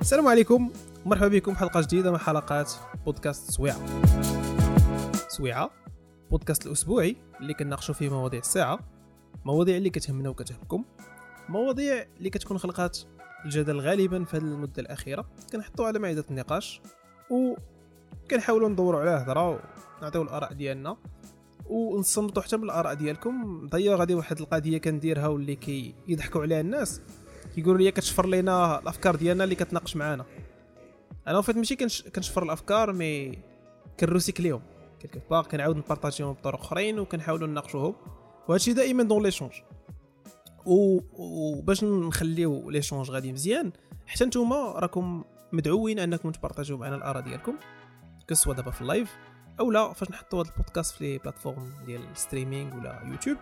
السلام عليكم. ومرحبا بكم حلقة جديدة من حلقات بودكاست سويعة. سويعة. بودكاست الأسبوعي اللي كنناقشوا فيه مواضيع الساعة مواضيع اللي كتهمنا وكتهمكم مواضيع اللي كتكون خلقات الجدل غالبا في هذه المدة الأخيرة. كنحطوا على معدة النقاش و كنحاولوا ندوروا على هضرة ونعطيو الآراء ديالنا ونصنتوا حتى بالآراء ديالكم. ضيا غادي واحد القضية كنديرها واللي كيضحكوا عليها الناس. كيقولوا لي كتشفر لينا الأفكار ديالنا اللي كتناقش معانا. أنا en fait ماشي كنش كنشفر الأفكار mais كنروسيكليهم quelque part كنعاود نبارطاجيهم بطرق أخرين وكنحاولوا نناقشوهم. وهادشي دائما dans l'échange وباش نخليو l'échange غادي مزيان حتى نتوما راكم مدعوين أنكم تبارطاجيو معنا الآراء ديالكم que ce soit دابا في ال live أو لا فاش نحطوا هذا البودكاست في les plateformes ديال ال streaming ولا يوتيوب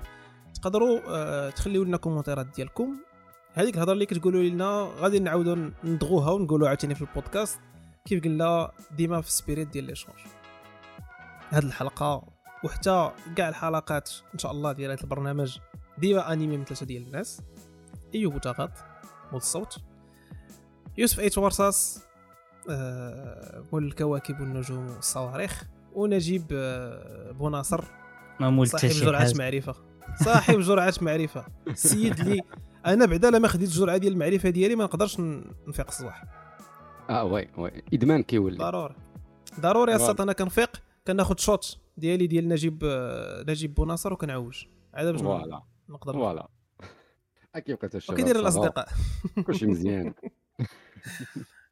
تقدروا آه تخليو لنا كومونتيرات ديالكم هذيك الهضرة اللي كتقولوا لنا غادي نعاودوا ندغوها ونقولوا عاوتاني في البودكاست كيف قلنا ديما في ال esprit ديال l'échange هاد الحلقة وحتى كاع الحلقات إن شاء الله ديال هذا البرنامج ديما animé من ثلاثة ديال الناس. أيوب بوتاغات مول الصوت. يوسف إيت ورصاص آه الكواكب والنجوم والصواريخ. ونجيب آه بوناصر صاحب جرعة معرفة. صاحب جرعة معرفة. السيد اللي أنا بعدا لما خديت الجرعه ديال المعرفة ديالي ما نقدرش نفيق الصباح. آه oui oui. إدمان كيولي ضروري. ضروري اصاط أنا كنفيق كناخذ shot ديالي ديال نجيب نجيب بوناصر وكنعوج. عاد باش voilà. نقدر voilà. كيف كتشوف وكيدير الأصدقاء. كلشي مزيان.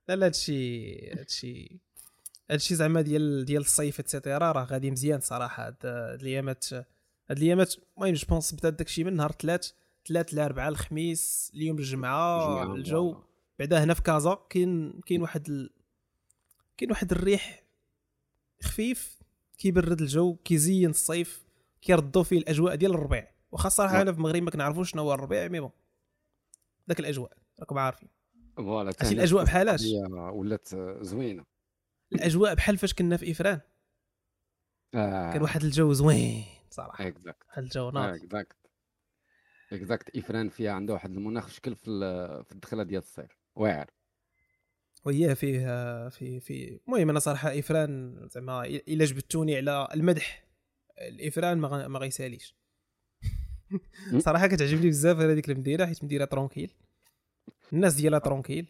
لا لا هادشي هادشي هادشي زعما ديال ديال الصيف et cetera راه غادي مزيان صراحة. هاد الأيامات هاد الأيامات المهم je pense بدا داكشي من نهار ثلاث ثلاث الاربعاء الخميس اليوم الجمعة الجو. بعدا هنا في كازا كاين كاين واحد ال... كاين واحد الريح خفيف كيبرد الجو كيزين الصيف كيردوا فيه الأجواء ديال الربيع. واخا الصراحه أنا في المغرب ما كنعرفوش شنو هو الربيع mais bon داك الأجواء راكم عارفين. voilà الأجواء بحالاش ولات زوينة. الأجواء بحال فاش كنا في إفران. آه. كان واحد الجو زوين صراحة. exact. الجو ناضي. exact. exact إفران فيها عنده واحد المناخ شكل في في الدخلة ديال الصيف واعر. وياه فيه في في المهم أنا صراحة إفران زعما إلا جبتوني على المدح الإفران ما ما غيساليش. صراحة كتعجبني بزاف هذيك المدينة حيت مدينه tranquille. الناس ديالها tranquille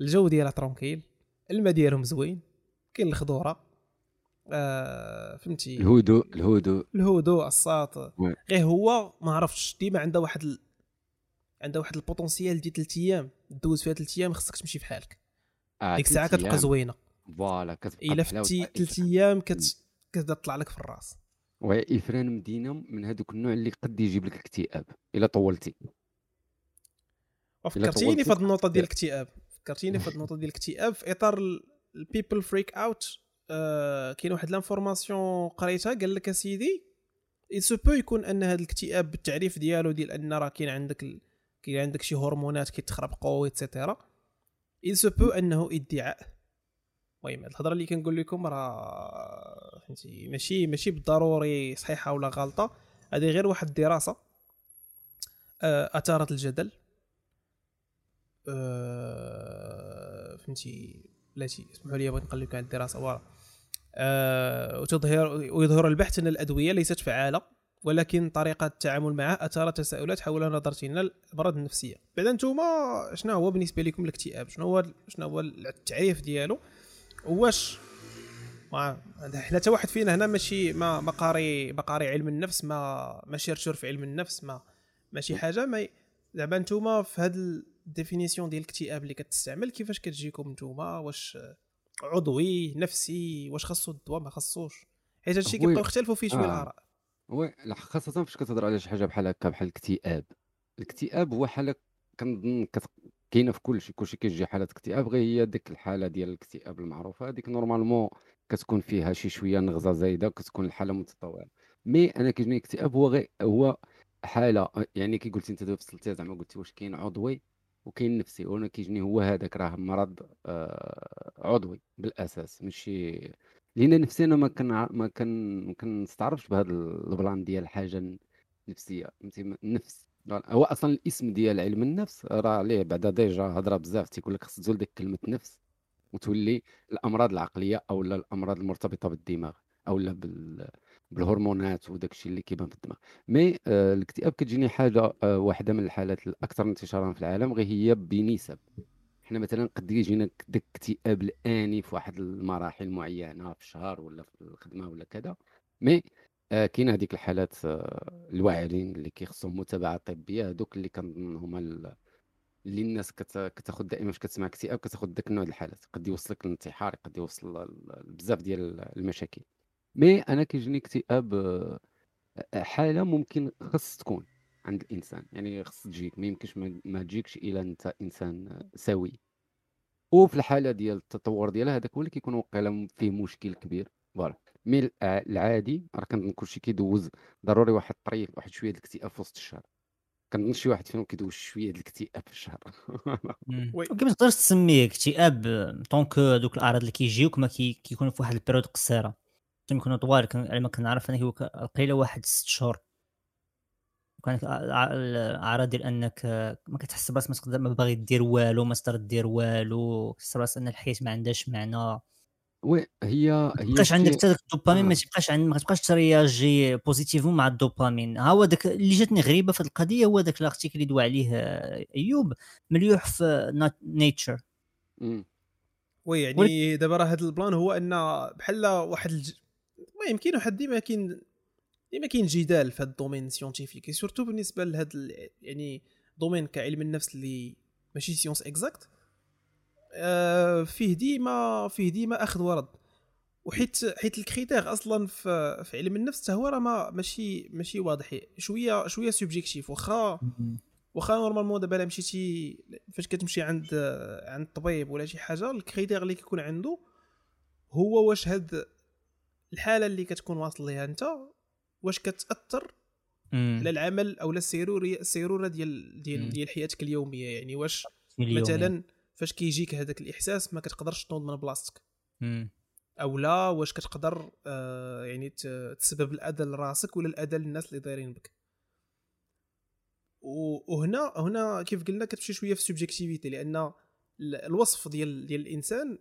الجو ديالها tranquille الماء ديالهم زوين كاين الخضورة. آه فهمتي؟ الهدوء الهدوء الهدوء الساط. غير هو ما عرفتش ديما عنده واحد ال... عنده واحد ال potentiel ديال 3 أيام دوز فيها 3 أيام خصك تمشي بحالك آه ديك الساعة كتبقى زوينة. voilà كتبقى إلا فتي 3 أيام كت... كتبدا تطلع لك في الراس. وهي افران مدينة من هذوك النوع اللي قد يجيب لك اكتئاب. إلا طولتي. فكرتيني في هذه النقطة ديال الاكتئاب. فكرتيني في هذه النقطة ديال الاكتئاب في اطار ال people freak out كاين واحد l'information قريتها قال لك أسيدي سو يكون أن هذا الاكتئاب بالتعريف ديالو ديال أن راه كاين عندك ال... كاين عندك شي هرمونات كيتخربقوا et cetera il se peut أنه ادعاء. المهم الهضرة اللي كنقول لكم راه فهمتي ماشي ماشي بالضروري صحيحة ولا غلطة. هذه غير واحد الدراسة أثارت الجدل. فهمتي بلاتي اسمحوا لي بغيت نقلب على الدراسة. ورا أه وتظهر ويظهر البحث أن الأدوية ليست فعالة ولكن طريقة التعامل معها اثارت تساؤلات حول نظرتنا للأمراض النفسية. بعدا نتوما شنو هو بالنسبة لكم الاكتئاب؟ شنو هو شنو هو التعريف ديالو؟ واش ما حنا حتى واحد فينا هنا ماشي ما ما قاري علم النفس ما ما شرشر في علم النفس ما ماشي حاجة. ما زعما نتوما في هاد ال définition ديال الاكتئاب اللي كتستعمل كيفاش كتجيكم نتوما واش عضوي نفسي واش خاصو الدواء ما خاصوش. حيت هادشي كيبقاو يختلفوا فيه شوية الآراء. oui لا خاصة فاش كتهضر على شي حاجة بحال هكا بحال الاكتئاب. الاكتئاب هو حالة كنظن كت... كاينة في كلشي. كلشي كيجي حالة اكتئاب غير هي ديك الحالة ديال الاكتئاب المعروفة. هذيك normalement كتكون فيها شي شوية نغزة زايدة كتكون الحالة متطورة. mais أنا كيجيني اكتئاب هو غير هو حالة يعني كي قلتي أنت دابا فصلتيها زعما قلتي واش كاين عضوي وكاين نفسي وأنا كيجيني هو هذاك راه مرض آه عضوي بالأساس ماشي لأن نفسي أنا ما كان ما كان ما كنستعرفش بهذا ال plan ديال حاجة نفسية فهمتي؟ النفس هو أصلا الاسم ديال علم النفس راه عليه بعدا déjà هضرة بزاف تيقول لك خص تزول ديك كلمة نفس وتولي الأمراض العقلية أو الأمراض المرتبطة بالدماغ أو بال بالهرمونات وداك الشيء اللي كيبان في الدماغ. mais آه الاكتئاب كتجيني حاجة آه واحدة من الحالات الأكثر انتشارا في العالم غير هي بنسب. حنا مثلا قد يجينا داك الاكتئاب الآني في واحد المراحل معينة في الشهر ولا في الخدمة ولا كذا. مي آه كاين هذيك الحالات الواعرين اللي كيخصهم متابعة طبية هذوك اللي كنظن هما اللي الناس كتاخذ دائما فاش كتسمع اكتئاب كتاخذ داك النوع ديال الحالات. قد يوصلك للانتحار قد يوصل بزاف ديال المشاكل. مي أنا كيجيني اكتئاب آه، حالة ممكن خص تكون عند الإنسان. يعني خص تجيك. ما يمكنش ما تجيكش إلا أنت إنسان سوي. وفي الحالة ديال التطور ديالها هذاك هو اللي كيكون وقيلا فيه مشكل كبير. Voilà. mais العادي راه كنظن كلشي كيدوز ضروري واحد الطريق واحد شوية ديال الاكتئاب في وسط الشهر. كنظن شي واحد فيهم كيدوز شوية ديال الاكتئاب في الشهر. كيف تقدر تسميه اكتئاب donc دوك الأعراض اللي كيجيوك ما كيكونوا في واحد ال période قصيرة. يكونوا طوال على ما كنعرف أنا هو قليله واحد ست شهور. كان الأعراض ديال أنك ما كتحس براسك ما تقدر ما باغي دير والو ما تقدر دير والو كتحس براسك أن الحياة ما عندهاش معنى. oui هي هي ما تبقاش عندك حتى الدوبامين ما تبقاش عندك ما تبقاش ت réagir positivement مع الدوبامين. ها هو داك اللي جاتني غريبة في هذه القضية هو داك ال article اللي دوا عليه أيوب مليوح في Nature oui يعني دابا راه هذا ال plan هو أن بحال واحد ما يمكن واحد ديما كاين ديما كاين جدال في هذا ال domaine scientifique surtout بالنسبة لهذا يعني domaine كعلم النفس اللي ماشي science exacte آه فيه ديما فيه ديما أخذ ورد. وحيت حيت ال critère أصلا في, في علم النفس هو راه ما ماشي ماشي واضح. شوية شوية subjective واخا واخا normalement دابا الا مشيتي فاش كتمشي عند عند الطبيب ولا شي حاجة ال critère اللي كيكون عنده هو واش هاد الحالة اللي كتكون واصل ليها أنت واش كتأثر على العمل أو السيروره السيرورة ديال ديال ديال حياتك اليومية يعني؟ واش مثلا فاش كيجيك هذاك الإحساس ما كتقدرش تنوض من بلاصتك؟ أو لا واش كتقدر آه يعني تسبب الأذى لراسك ولا الأذى للناس اللي دايرين بك؟ وهنا هنا كيف قلنا كتمشي شوية في ال subjectivité لأن الوصف ديال ديال الإنسان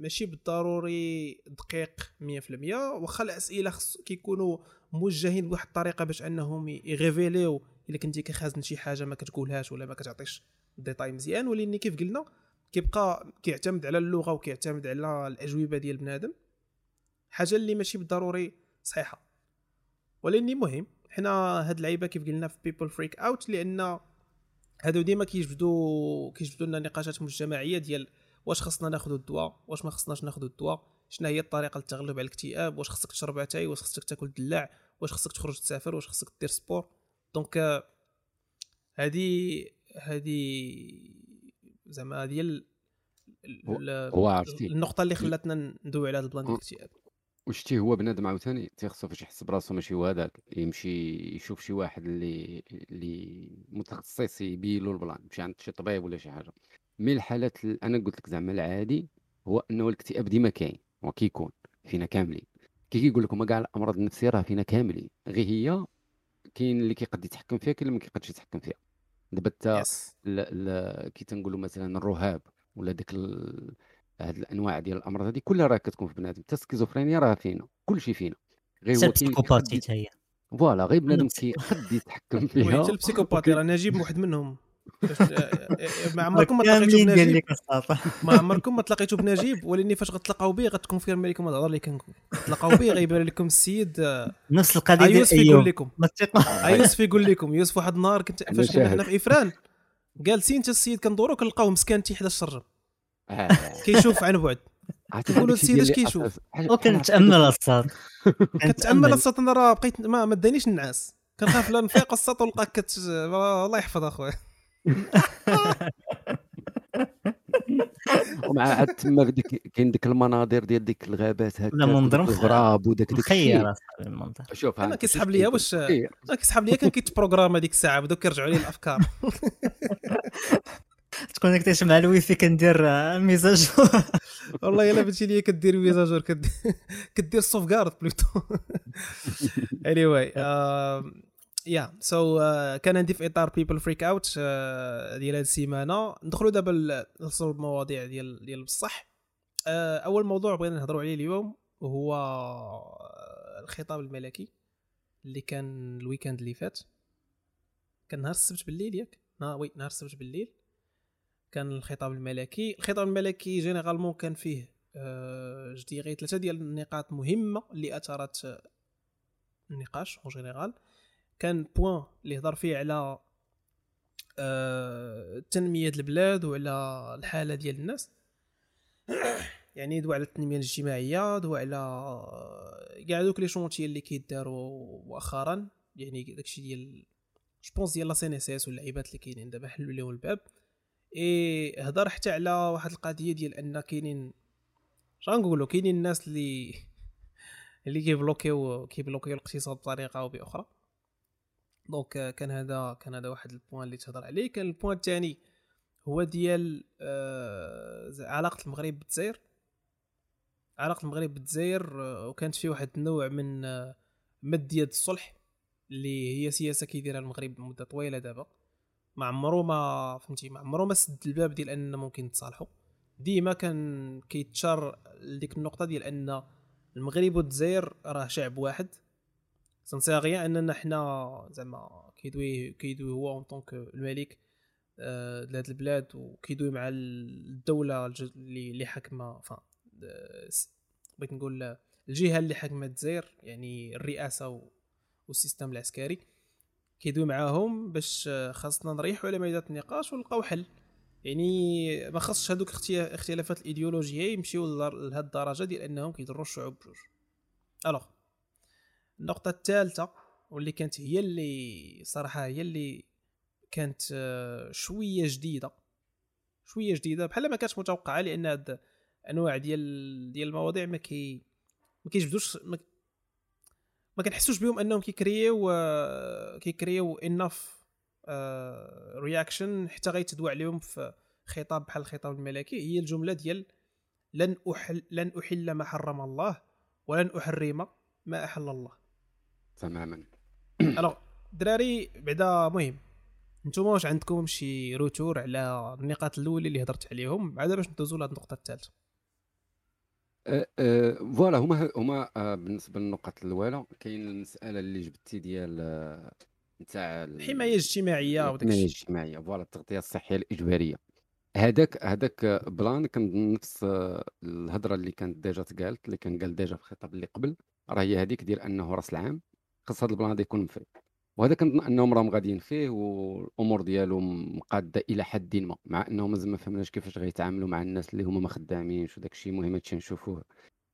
ماشي بالضروري دقيق 100% واخا الأسئلة خص كيكونوا موجهين بواحد الطريقة باش أنهم ي révéler يو إلا كنتي كتخزن شي حاجة ما كتقولهاش ولا ما كتعطيش détail مزيان. ولكن كيف قلنا كيبقى كيعتمد على اللغة وكيعتمد على الأجوبة ديال بنادم. حاجة اللي ماشي بالضروري صحيحة. ولكن مهم حنا هاد اللعيبة كيف قلنا في people freak out لأن هادو ديما كيجبدوا كيجبدوا لنا نقاشات مجتمعية ديال واش خصنا ناخذ الدواء؟ واش ما خصناش ناخذ الدواء؟ شنو هي الطريقة للتغلب على الاكتئاب؟ واش خصك تشرب اتاي واش خصك تاكل دلاع؟ واش خصك تخرج تسافر؟ واش خصك دير sport؟ donc هذه هذه زعما هذه النقطة اللي خلاتنا ندوي على هذا ال plan ديال الاكتئاب. وشتي هو بنادم عاوتاني تيخصو فاش يحس براسو ماشي هو هذاك يمشي يشوف شي واحد اللي اللي متخصص يبين له ال plan يمشي عند شي طبيب ولا شي حاجة. من الحالات اللي أنا قلت لك زعما العادي هو إنه الاكتئاب ديما كاين وكيكون فينا كاملين. كي كيقول لكم كاع الأمراض النفسية راه فينا كاملين غير هي كاين اللي كيقد يتحكم فيها كاين اللي ما كيقدش يتحكم فيها. دابا انت كي تنقولوا مثلا الرهاب ولا ديك هاد الأنواع ديال الأمراض هذه كلها راه كتكون في بنادم حتى السكيزوفرينيا راه فينا كل شيء فينا. غير هو كاين هي. Voilà غير بنادم كيقد يتحكم فيها. حتى ال psychopathie راه نجيب واحد منهم. ما عمركم ما تلاقيتو بنجيب. ما عمركم ما تلاقيتو بنجيب ولكن فاش غتلاقاو به غتكونفيرمي لكم الهضره اللي كنقول تلاقاو به غيبان لكم السيد آه، نفس القضية ديال يوسف يقول لكم. يوسف يقول لكم يوسف واحد النهار كنت فاش كنا حنا في إفران قال سي أنت السيد كندورو كنلقاوه مسكان الشرجم آه. كيشوف عن بعد. تقولوا السيد إش كيشوف؟ وكنتامل الصاد كنتامل الصاد أنا راه بقيت ما, دانيش النعاس. كنخاف لا نفيق الصاد ونلقاك كت الله يحفظ أخويا. ومع عاد تما كاين ديك المناظر ديال ديك الغابات هكا منظر الغراب وداك الشيء. شوف أنا كيسحب ليا واش أنا كيسحب ليا كان كيتبروغرام هذيك الساعة بداو كيرجعوا لي الأفكار. تكون كتعيش مع الويفي كندير ميزاجور والله إلا بنتي ليا كدير ميزاجور كدير سوف كارد بلوتو اني واي يا سو كان عندي في إطار بيبل فريك اوت ديال هاد السيمانة. ندخلوا دابا نوصلوا المواضيع ديال ديال بصح. آه، أول موضوع بغينا نهضروا عليه اليوم هو الخطاب الملكي اللي كان ال weekend اللي فات. كان نهار السبت بالليل ياك؟ oui نهار السبت بالليل. كان الخطاب الملكي. الخطاب الملكي généralement كان فيه أه غير ثلاثة ديال النقاط مهمة اللي اثارت النقاش en général كان point اللي هضر فيه على أه تنمية البلاد وعلى الحالة ديال الناس. يعني دوا على التنمية الاجتماعية دوا على كاع دوك les chantiers اللي كيداروا مؤخرا. يعني داكشي ديال je pense ديال la CNSS واللعيبات اللي كاينين. دابا حلوا لهم الباب. إي هضر حتى على واحد القضية ديال أن كاينين نقولوا كاينين الناس اللي اللي كيبلوكيو كيبلوكيو الاقتصاد بطريقة أو بأخرى. donc كان هذا كان هذا واحد ال point اللي تهضر عليه. كان ال point الثاني هو ديال آه علاقة المغرب بالجزائر. علاقة المغرب بالجزائر آه وكانت فيه واحد النوع من آه مد يد الصلح اللي هي سياسة كيديرها المغرب مده طويلة دابا. ما عمرو ما فهمتي ما عمرو ما سد الباب ديال اننا ممكن نتصالحوا ديما كان كيتشار لديك النقطة ديال أن المغرب والجزائر راه شعب واحد. سانسيغيا اننا حنا زعما كيدوي كيدوي هو en tant que الملك لهاد البلاد وكيدوي مع الدولة اللي حاكمه فا بغيت نقول الجهه اللي حاكمه الجزائر يعني الرئاسه وال système العسكري كيدوي معاهم باش خاصنا نريحوا على ميدان النقاش ونلقاو حل يعني ما خاصش هذوك اختلافات الايديولوجيه يمشيو لهاد الدرجه ديال انهم كيضروا الشعوب بجوج alors النقطة الثالثة واللي كانت هي اللي صراحة هي اللي كانت شوية جديدة. شوية جديدة بحال ما كانتش متوقعة لأن هاد انواع ديال ديال المواضيع ما كي ما كيجبدوش ما كنحسوش بهم أنهم كيكريو كيكريو enough reaction حتى غيتدوى عليهم في خطاب بحال الخطاب الملكي. هي الجملة ديال لن احل لن أحل ما حرم الله ولن أحرم ما أحل الله تماما. alors دراري بعدا مهم. نتوما واش عندكم شي retour على النقاط الأولى اللي هضرت عليهم؟ بعدا باش ندوزو لهاد النقطة الثالثة. voilà هما هما آه، بالنسبة للنقط الأولى كاين المسألة اللي جبتي ديال نتاع الحمايه الاجتماعيه وداك الحمايه الاجتماعيه voilà التغطية الصحية الإجبارية. هذاك هذاك plan كنظن نفس الهضرة اللي كانت déjà تقالت اللي كان قال déjà في الخطاب اللي قبل. راه هي هذيك ديال أنه رأس العام. خاص هذا ال plan هذا يكون مفيد وهذا كنظن أنهم راهم غاديين فيه والأمور ديالهم مقاده إلى حد ما مع أنهم مازال ما فهمناش كيفاش غيتعاملوا مع الناس اللي هما ما خدامينش وداك الشيء مهم هادشي نشوفوه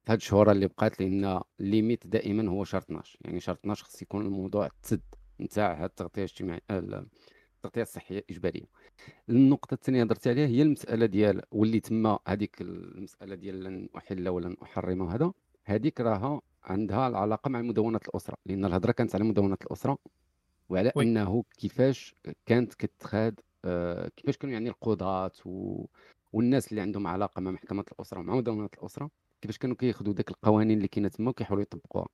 في هاد الشهور اللي بقات لأن ال limite دائما هو شرط 12 يعني شرط 12 خص يكون الموضوع تسد نتاع هاد التغطية الاجتماعية التغطية الصحية الإجبارية. النقطة الثانية هضرت عليها هي المسألة ديال واللي تما هذيك المسألة ديال لن أحل ولن أحرم وهذا هذيك راها عندها العلاقه مع مدونة الأسرة لأن الهضره كانت على مدونة الأسرة وعلى وي. انه كيفاش كانت كتخاد آه كيفاش كانوا يعني القضاة و... والناس اللي عندهم علاقة مع محكمة الأسرة ومع مدونة الأسرة كيفاش كانوا كياخذوا داك القوانين اللي كاينة تما وكيحاولوا يطبقوها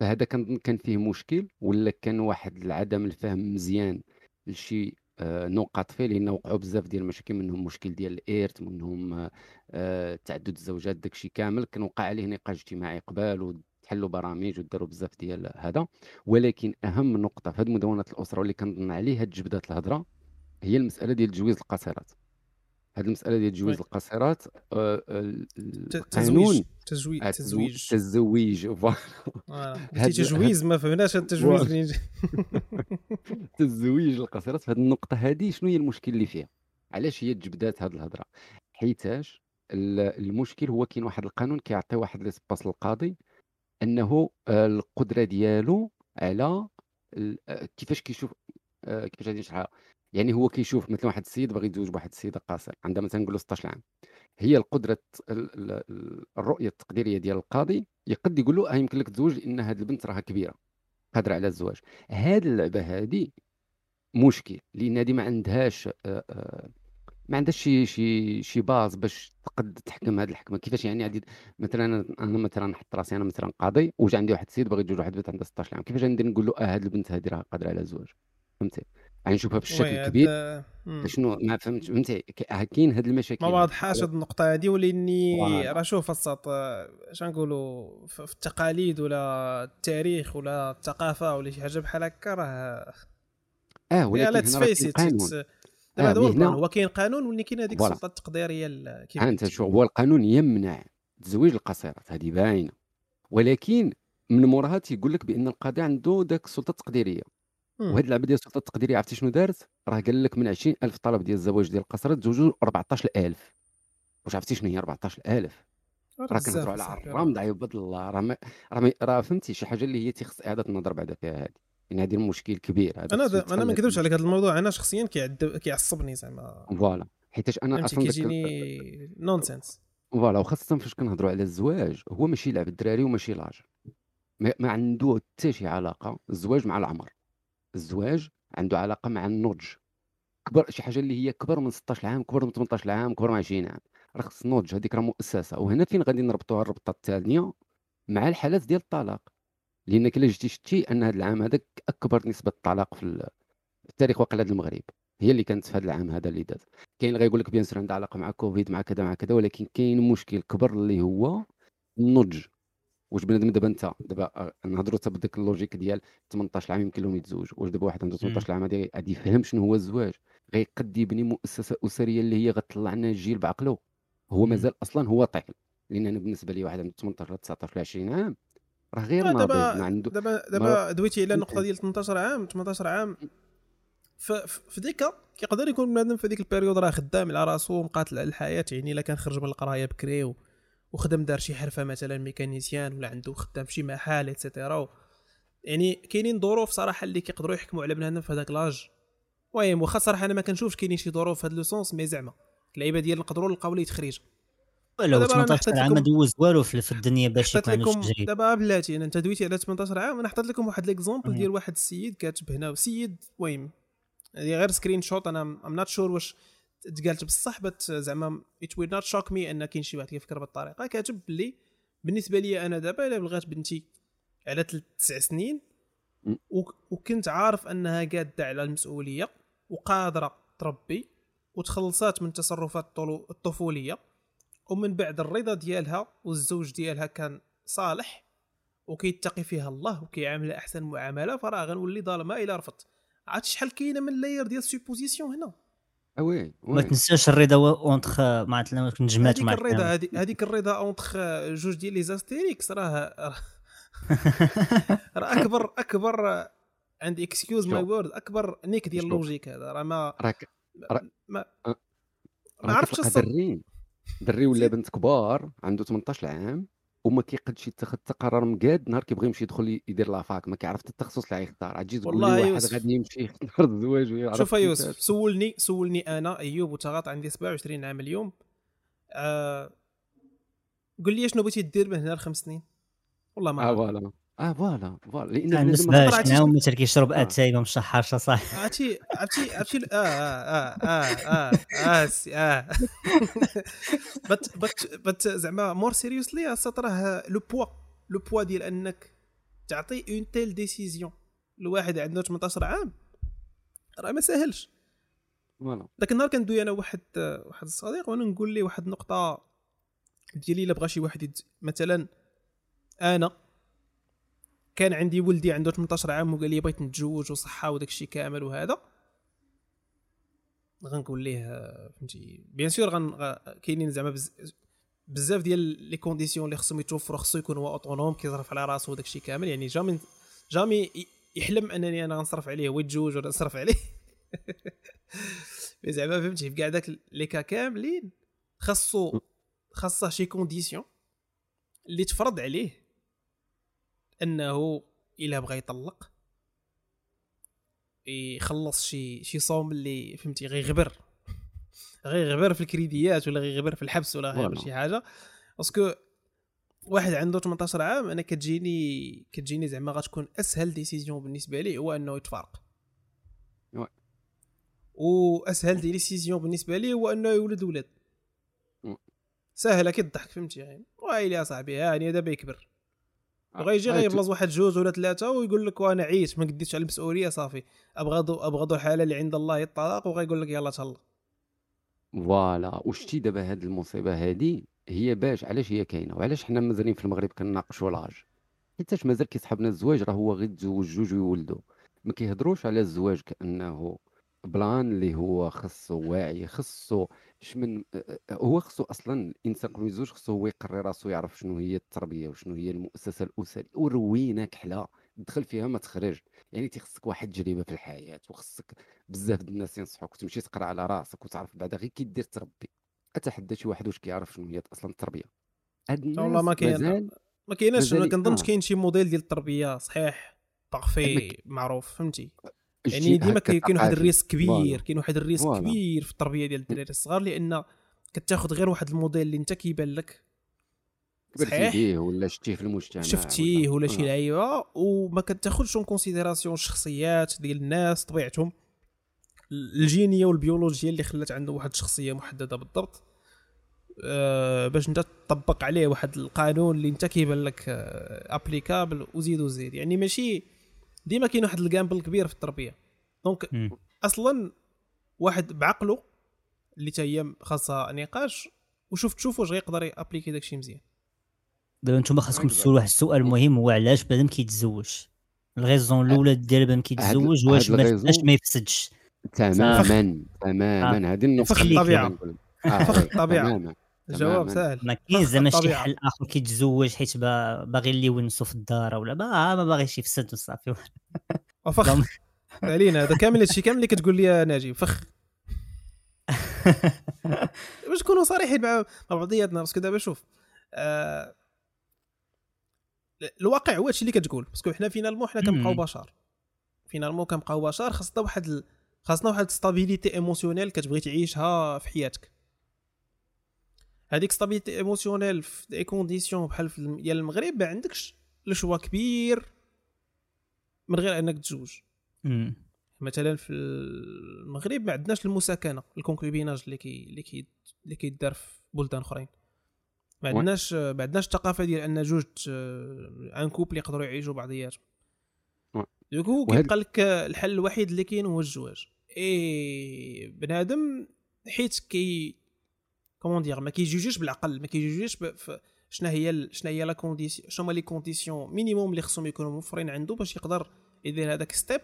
فهذا كان كان فيه مشكل ولا كان واحد العدم الفهم مزيان لشي آه نقاط فيه لأن وقعوا بزاف ديال المشاكل منهم مشكل ديال الإرث منهم آه تعدد الزوجات داكشي كامل كان وقع عليه نقاش اجتماعي قبل تحلوا برامج وداروا بزاف ديال هذا. ولكن أهم نقطة في هذه مدونه الأسرة واللي كنظن عليها تجبدات الهضرة هي المسألة ديال تجويز القاصرات. هذه المسألة ديال تجويز القاصرات آه، القانون تزويج تزويج. تزويج voilà. تجويز ما فهمناش التجويز تزويج القاصرات في هذه النقطة هذه شنو هي المشكل اللي فيها؟ علاش هي تجبدات هذه الهضرة؟ حيتاش المشكل هو كاين واحد القانون كيعطي واحد l'espace للقاضي أنه آه، القدرة ديالو على آه، كيفاش كيشوف آه، كيفاش غادي نشرحها يعني هو كيشوف مثلا واحد السيد باغي يتزوج بواحد السيده قاصر عندها مثلا نقولوا 16 عام. هي القدرة الرؤية التقديرية ديال القاضي يقد يقول له يمكن لك تزوج لأن هذه البنت راها كبيرة قادرة على الزواج. هذه اللعبة هذه مشكل لأن هذه ما عندهاش ما عندهاش شي شي شي باز باش تقد تحكم هذه الحكمة. كيفاش يعني عندي مثلا أنا مثلا نحط راسي أنا مثلا قاضي وجا عندي واحد السيد باغي يتزوج واحد البنت عندها 16 عام كيفاش غندير؟ نقول له آه هذه البنت هذه راه قادرة على الزواج فهمتي؟ يعني نشوفها بالشكل الكبير. شنو؟ ما فهمت فهمتي؟ كاين هاد المشاكل. ما واضحاش هاد النقطة هذه ولإني راه شوف الساط اش نقولوا في التقاليد ولا التاريخ ولا الثقافة ولا شي حاجة بحال هكا راه آه ولكن لا تسفيسي دابا هذا هو القانون. هو كاين قانون ولكن كاين هذيك السلطة التقديرية كيف أنت شوف هو القانون يمنع تزويج القصيرات. هذه باينة. ولكن من موراها تيقول لك بأن القاضي عنده ذاك السلطة التقديرية. وهاد اللعبه ديال السلطة التقديرية عرفتي شنو دارت؟ راه قال لك من 20000 طلب ديال الزواج ديال القصرات تزوجوا 14000 واش عرفتي شنو هي 14000 راه كنهضروا على الرمض عباد الله. راه راه راه فهمتي شي حاجة اللي هي تيخص إعادة النظر بعدا فيها هذه يعني هذه المشكل كبير هذا أنا أنا ما نكذبش عليك هذا الموضوع أنا شخصيا كيعصبني زعما. voilà حيتاش أنا أصلا كيجيني nonsense voilà وخاصة فاش كنهضروا على الزواج هو ماشي لعب الدراري وماشي لاجر. ما, ما عنده حتى شي علاقة الزواج مع العمر. الزواج عنده علاقة مع النضج. كبر شي حاجة اللي هي كبر من 16 عام كبر من 18 عام كبر من 20 عام. راه خص النضج هذيك راه مؤسسة. وهنا فين غادي نربطوها الربطة الثانية؟ مع الحالات ديال الطلاق. لأنك إلا جيتي شتي أن هذا العام هذاك أكبر نسبة طلاق في التاريخ وقع المغرب. هي اللي كانت في هذا العام هذا اللي داز كاين اللي غيقول لك bien sûr عندها علاقة مع كوفيد مع كذا مع كذا ولكن كاين مشكل كبر اللي هو النضج. واش بنادم دابا أنت دابا نهضروا حتى بديك ال logique ديال 18 عام يمكن لهم يتزوج واش دابا واحد عنده 18 عام غادي غادي يفهم شنو هو الزواج. غيقد يبني مؤسسة أسرية اللي هي غتطلع لنا الجيل بعقله هو مازال أصلا هو طفل. لأن أنا بالنسبة لي واحد عنده 18 19 20 عام راه غير ناضج دابا عنده دابا دابا دويتي على النقطة ديال 18 عام 18 عام. في ديك كيقدر يكون بنادم في ديك ال période راه خدام على راسو مقاتل على الحياة يعني إلا كان خرج من القراية بكري وخدم دار شي حرفة مثلا mécanicien ولا عنده خدام في شي محل et cetera يعني كاينين ظروف صراحة اللي كيقدروا يحكموا على بنادم في هذاك l'âge. المهم واخا صراحة أنا ما كنشوفش كاينين شي ظروف في هذا le sens mais زعما اللعيبة ديال نقدروا نلقاو ليه تخريج. لو 18 عام ما دوز والو في الدنيا باش يكون لكم دابا بلاتي أنت دويتي على 18 عام أنا حطيت لكم واحد l'exemple ديال واحد السيد كاتب هنا سيد المهم هذه غير screenshot أنا I'm not sure واش تقالت بصح بس زعما it will not shock me أن كاين شي واحد كيفكر بهذه الطريقة كاتب بلي بالنسبة لي أنا دابا إلا بغات بنتي على تسع سنين وكنت عارف أنها قادة على المسؤولية وقادرة تربي وتخلصات من تصرفات الطفولية. ومن بعد الرضا ديالها والزوج ديالها كان صالح وكيتقي فيها الله وكيعاملها أحسن معاملة فراه غنولي ظالمة إلى رفضت عرفتي شحال كاينة من layer ديال ال supposition هنا؟ آه oui ما تنساش الرضا entre معناتها نجمات مع الرضا هذيك الرضا entre جوج ديال les astérisques راه راه اكبر أكبر عندي excuse my word أكبر نيك ديال ال logique هذا راه ما راك ما ما عرفتش دري دري ولا بنت كبار عنده 18 عام وما كيقدش يتخذ حتى قرار مقاد نهار كيبغي يمشي يدخل يدير la fac ما كيعرف التخصص اللي غيختار عاد تقول لي واحد غادي يمشي يختار الزواج ويعرف شوف يوسف سولني سولني أنا أيوب وتغاط عندي 27 عام اليوم. آه قول لي شنو بغيتي دير من هنا لخمس سنين؟ والله ما آه voilà. آه voilà voilà. لأن بالنسبة معاهم مثل كيشرب أتاي ما مشحرش صح؟ عرفتي عرفتي عرفتي آه آه آه آه آه آه but but بت زعما more seriously راه le poids le poids ديال أنك تعطي une telle décision لواحد عنده 18 عام. راه ما ساهلش voilà. ذاك النهار كندوي أنا واحد واحد الصديق وأنا نقول ليه واحد النقطة ديالي إلا بغى شي واحد مثلا أنا كان عندي ولدي عنده 18 عام وقال لي بغيت نتزوج وصحة وداك الشيء كامل وهذا. غنقول ليه فهمتي؟ bien sûr غن كاينين زعما بزاف ديال les conditions اللي خصهم يتوفروا خصو يكون هو autonome كيصرف على راسو وداك الشيء كامل. يعني jamais jamais يحلم أنني أنا غنصرف عليه هو يتزوج ولا نصرف عليه. زعما فهمتي كاع داك les cas كاملين خاصو خاصه شي condition اللي تفرض عليه. أنه الا بغى يطلق. يخلص شي شي somme اللي فهمتي غيغبر. غيغبر في الكريديات ولا غيغبر في الحبس ولا غير شي حاجة. parce que واحد عنده 18 عام أنا كتجيني كتجيني زعما غتكون أسهل décision بالنسبة ليه هو أنه يتفارق. وأسهل décision بالنسبة لي هو أنه يولد ولد. سهله كضحك فهمتي يعني ويلي يا صاحبي هاني دابا يكبر. وغيجي غيبلص واحد جوج ولا ثلاثة ويقول لك وأنا عييت ما قديتش على المسؤولية صافي. ابغض ابغض الحاله اللي عند الله الطلاق وغيقول لك يلا تهلا. voilà. وشتي دابا هاد المصيبة هادي؟ هي باش علاش هي كاينة؟ وعلاش حنا مازالين في المغرب كنناقشوا l'âge حيتاش مازال كيسحبنا الزواج راه هو غير تزوج جوج ويولدوا ما كيهضروش على الزواج كأنه plan اللي هو خصو واعي خصو من هو خصو أصلا الإنسان قبل يزوج خصو هو يقري راسو يعرف شنو هي التربية وشنو هي المؤسسة الأسرية وروينه كحلة دخل فيها ما تخرج. يعني تيخصك واحد التجربه في الحياة وخصك بزاف د الناس ينصحوك تمشي تقرأ على راسك وتعرف بعدا غير كي دير تربي. أتحدى شي واحد واش كيعرف شنو هي أصلا التربية. هاد الناس والله ما كاين ما كايناش ما كنظنش كاين شي موديل ديال التربية صحيح parfait معروف فهمتي؟ يعني ديما كاين واحد ال risque كبير كاين واحد ال risque كبير في التربية ديال الدراري الصغار لأن كتاخذ غير واحد الموديل اللي أنت كيبان لك. صحيح؟ ولا شفتيه في المجتمع شفتيه ولا شي لعيبة وما كتاخذش en considération الشخصيات ديال الناس طبيعتهم. الجينية والبيولوجيا اللي خلات عنده واحد الشخصية محددة بالضبط. أه باش أنت تطبق عليه واحد القانون اللي أنت كيبان لك applicable وزيد وزيد. يعني ماشي ديما كاين واحد ال gamble كبير في التربية. donc أصلا واحد بعقله اللي تا هي خاصها نقاش وشوف تشوف واش غيقدر يابليكي داكشي مزيان. دابا نتوما خاصكم تسولوا واحد السؤال مهم هو علاش بنادم كيتزوج؟ ال raison الأولى ديال بنادم كيتزوج واش باش ما يفسدش؟ تماما تماما هذه النقطة فخ الطبيعة. فخ الطبيعة. الجواب سهل. ما كاين زعما شي حل آخر كيتزوج حيت باغي اللي يونسو في الدار ولا ما, ما باغيش يفسد وصافي. وفخ. علينا هذا كامل هادشي كامل اللي كتقول لي ناجي فخ. باش نكونوا صريحين مع بعضياتنا parce que دابا شوف آه الواقع هو هادشي اللي كتقول parce que حنا finalement حنا كنبقاو بشر. finalement كنبقاو بشر خاصنا واحد ال... خاصنا واحد stabilité émotionnelle كتبغي تعيشها في حياتك. هذيك stabilité émotionnelle في des conditions بحال ديال المغرب ما عندكش لو كبير من غير انك تزوج. مثلا في المغرب ما عندناش المساكنة ال concubinage اللي كي اللي كي اللي كيدار في بلدان أخرين. ما عندناش ما عندناش الثقافه ديال أن جوج un couple يقدروا يعيشوا بعضياتهم. donc كيبقى لك الحل الوحيد اللي كاين هو الزواج. اي بنادم حيت كي comment dire ما كيجوجيش بالعقل ما كيجوجيش شنو هي شنو هي la condition شنو هما les conditions minimum اللي خصهم يكونوا موفرين عنده باش يقدر يدير هذاك step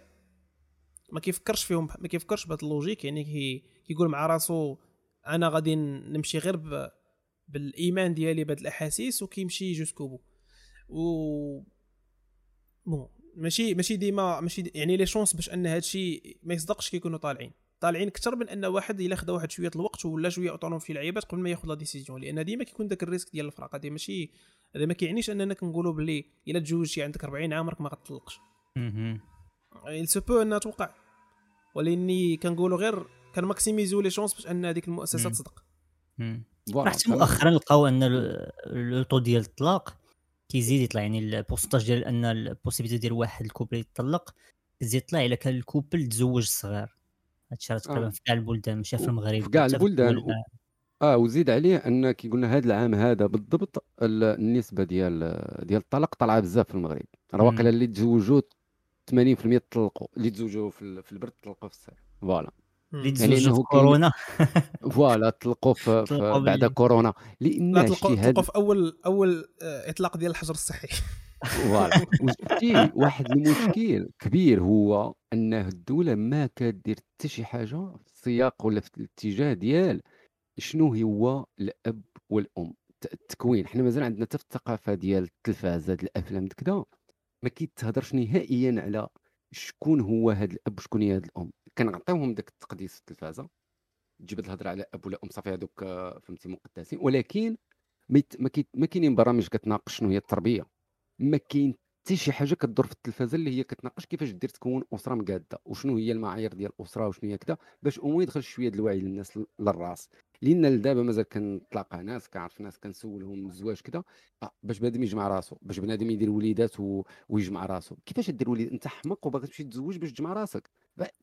ما كيفكرش فيهم ما كيفكرش بهذا ال logique يعني كي كيقول مع راسو أنا غادي نمشي غير ب... بالإيمان ديالي بهاد الأحاسيس وكيمشي jusqu'au bout و bon ماشي ماشي ديما ماشي دي يعني les chances باش أن هادشي ما يصدقش كيكونوا طالعين. طالعين أكثر من أن واحد إلا خدا واحد شوية الوقت ولا شوية autonome في لعيبات قبل ما يأخذ la décision لأن ديما كيكون داك ال risque ديال الفراق. هذه ماشي هذا ما كيعنيش أننا كنقولوا باللي إلا تزوجتي عندك 40 عام راك ما غتطلقش. il se peut أنها توقع. ولأني كنقولوا غير كان ماكسيميزو les chances باش أن هذيك المؤسسة تصدق. حتى مؤخرا لقاو أن le taux ديال الطلاق كيزيد يطلع. يعني ال pourcentage ديال أن ال possibilité ديال واحد ال couple يطلق كيزيد يطلع إلا كان ال couple تزوج صغير. هادشي راه تقريبا في كاع البلدان ماشي في المغرب في كاع البلدان آه وزيد عليه أن كي قلنا هذا العام هذا بالضبط النسبة ديال ديال الطلاق طالعه بزاف في المغرب. راه واقيلا اللي تزوجوا 80% طلقوا اللي تزوجوا في البرد طلقوا في الصيف voilà. اللي تزوجوا في كورونا. voilà طلقوا في, في بعد كورونا. لأن لا طلقوا في اول أول آه، إطلاق ديال الحجر الصحي. voilà. واحد المشكل كبير هو أنه الدولة ما كدير حتى شي حاجة في السياق ولا في الاتجاه ديال شنو هو الأب والأم. التكوين. حنا مازال عندنا حتى في الثقافة ديال التلفاز هاد الأفلام كذا ما كيتهضرش نهائيا على شكون هو هذا الأب وشكون هي هذه الأم. كنعطيوهم داك التقديس في التلفازة. تجيب الهضرة على أب ولا أم صافي هذوك فهمتي مقدسين. ولكن ما كاينين برامج كتناقش شنو هي التربية. ما كاين حتى شي حاجة كدور في التلفازة اللي هي كتناقش كيفاش دير تكون أسرة مقادة وشنو هي المعايير ديال الأسرة وشنو هي كذا باش امو يدخل شوية د الوعي للناس للراس. لأن لدابا مازال كنتلاقى ناس كنعرف ناس كنسولهم الزواج كذا آه باش بنادم يجمع راسو باش بنادم يدير وليدات و... ويجمع راسو. كيفاش دير وليد؟ أنت حمق وباغي تمشي تزوج باش تجمع راسك.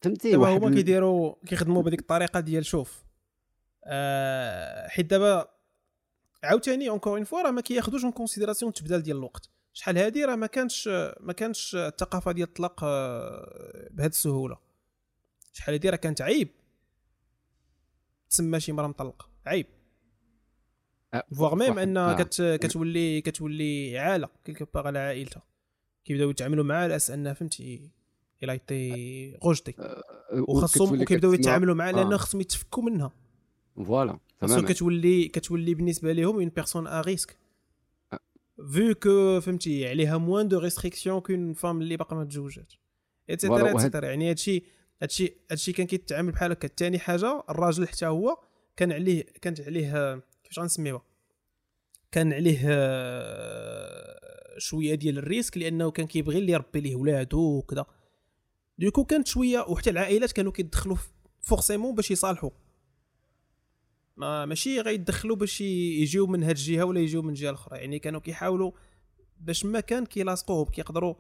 فهمتي دابا هما كيديروا كيخدموا بهذيك الطريقة ديال شوف آه حيت دابا عاوتاني encore une fois راه ما كياخذوش en considération التبدال ديال الوقت. شحال هادي راه ما كانش ما كانش الثقافة ديال الطلاق آه، بهذه السهولة. شحال هادي راه كانت عيب. تسمى شي مرا مطلقه عيب. voire même ان كت كتولي كتولي عالة quelque part على عائلتها. كيبداو يتعاملوا معاه على أساس انه فهمتي elle a été rejetée. وخاصهم كيبداو يتعاملوا معاه لأنه خصهم يتفكوا منها. voilà تماما. كتولي كتولي بالنسبة لهم une personne à risque vu que فهمتي عليها moins de restrictions qu'une femme اللي باقا ما تزوجات et cetera et cetera يعني هادشي هادشي هادشي كان كيتعامل بحال هكا. ثاني حاجة الراجل حتى هو كان عليه كانت عليه كيفاش غنسميوها؟ كان عليه شوية ديال ال risque لأنه كان كيبغي اللي يربي ليه ولادو وكذا. donc كانت شوية وحتى العائلات كانوا كيدخلوا forcément باش يصالحوا. ما ماشي غيدخلوا باش يجيو من هاد الجهة ولا يجيو من جهة أخرى يعني كانوا كيحاولوا باش ما كان كيلاصقوهم كيقدروا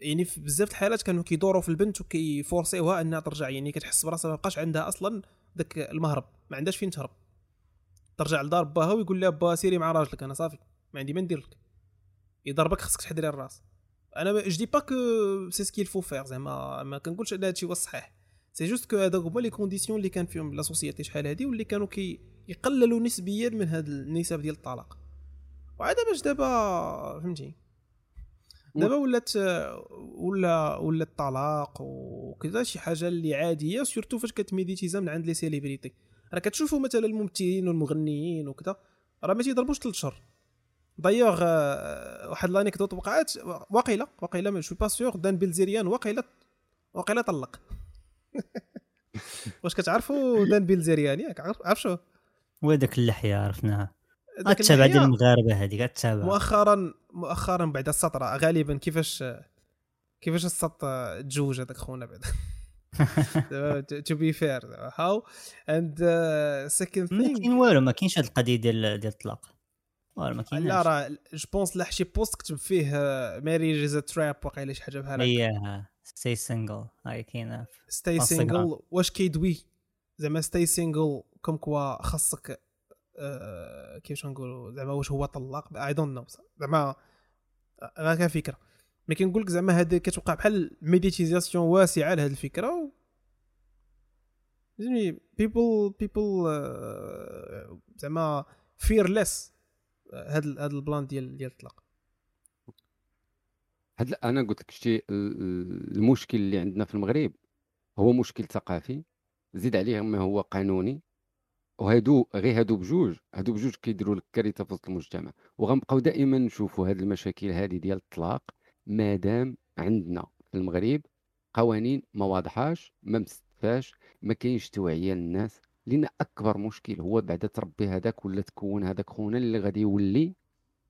يعني في بزاف الحالات كانوا كيدوروا في البنت وكيفورسيوها إنها ترجع. يعني كتحس براسها ما بقاش عندها أصلا داك المهرب ما عندهاش فين تهرب. ترجع لدار باها ويقول لها با سيري مع راجلك أنا صافي ما عندي ما ندير لك. يضربك خصك تحضري الراس. أنا je dis pas que c'est ce qu'il faut faire زعما ما كنقولش إن هادشي هو الصحيح. c'est juste que هذوك هما les conditions اللي كان فيهم la société شحال هادي واللي كانوا كي يقللوا نسبيا من هاد النسب ديال الطلاق. وعاد باش دابا؟ فهمتي؟ دابا ولات ولا ولا الطلاق وكذا شي حاجة اللي عادية surtout فاش كت médiatisa من عند les célébrités راه كتشوفوا مثلا الممثلين والمغنيين وكذا راه ما تيضربوش 3 شهور دايوغ واحد l'anecdote وقعات واقيلا واقيلا je suis pas sûr دان بيلزيريان واقيلا واقيلا طلق. واش كتعرفوا دان بيلزيريان ياك عارف شو وهذاك اللحية عرفناها. التابع ديال المغاربة هذيك التابع مؤخرا مؤخرا بعد السطره غالبا كيفاش كيفاش السط تزوج هذاك خونا بعد؟ تو بي فير هاو اند سكند ثينغ ما كاين والو ما كاينش هذه القضية ديال ديال الطلاق. والو ما كاينش لا راه جو بونس لا شي بوست كتب فيه ماري جيز تراب وقيلا شي حاجة بحال هكا. ستي سينجل هاي كاينة ستي سينجل واش كيدوي؟ زعما ستي سينجل كوم كوا خاصك آه كيفاش نقولوا زعما واش هو طلاق؟ اي دونت نو زعما غير كفكره مي كنقول لك زعما هذا كتوقع بحال ميديتيزاسيون واسعة لهذه الفكرة و زعما بيبل بيبل زعما fearless هذا هذا ال plan ديال ديال الطلاق. هاد أنا قلت لك شتي المشكل اللي عندنا في المغرب هو مشكل ثقافي زيد عليه ما هو قانوني وهادو غير هادو بجوج هادو بجوج كيديروا لك كارثة في وسط المجتمع وغنبقاو دائما نشوفوا هاد المشاكل هذه ديال الطلاق مادام عندنا في المغرب قوانين ما واضحاش ما مستفاش ما كاينش توعية للناس لأن أكبر مشكل هو بعد تربي هذاك ولا تكون هذاك خونا اللي غادي يولي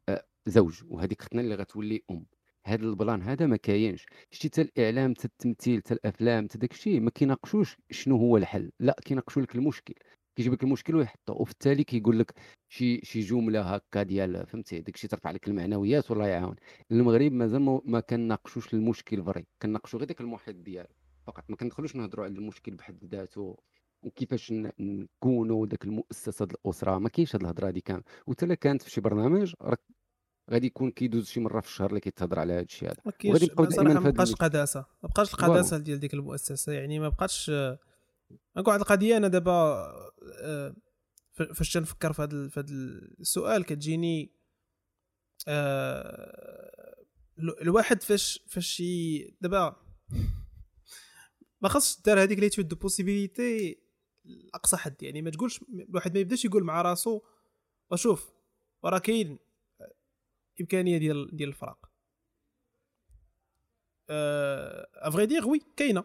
آه، زوج وهذيك ختنا اللي غتولي أم. هذا ال plan هذا ما كاينش. شتي حتى الإعلام حتى التمثيل حتى الأفلام حتى داك الشيء ما كيناقشوش شنو هو الحل. لا كيناقشوا لك المشكل. كيجيب لك المشكل ويحطه وفي التالي كيقول لك شي شي جملة هكا ديال فهمتي داك الشيء ترفع لك المعنويات والله يعاون. المغرب مازال ما كناقشوش المشكل vrai كناقشوا غير داك المحيط ديالو فقط. ما كندخلوش نهضروا على المشكل بحد ذاته وكيفاش نكونوا داك المؤسسة الأسرة. ما كاينش هاد الهضرة هادي كامل وحتى كانت في شي برنامج راك غادي يكون كيدوز شي مرة في الشهر اللي كيتهضر على هذا. الشيء هذا وغادي يبقاو دائما ما بقاش قداسة. ما بقاش القداسة ديال ديك المؤسسة. يعني ما بقاش نقول واحد القضية أنا دابا آه، فاش تنفكر في هذا في هذا السؤال كتجيني آه، الواحد فاش فاش دابا ما خاصش دار هذيك l'étude de possibilité لأقصى حد. يعني ما تقولش الواحد ما يبداش يقول مع راسو وشوف راه كاين امكانيه ديال ديال الفراق à vrai dire oui كاينة.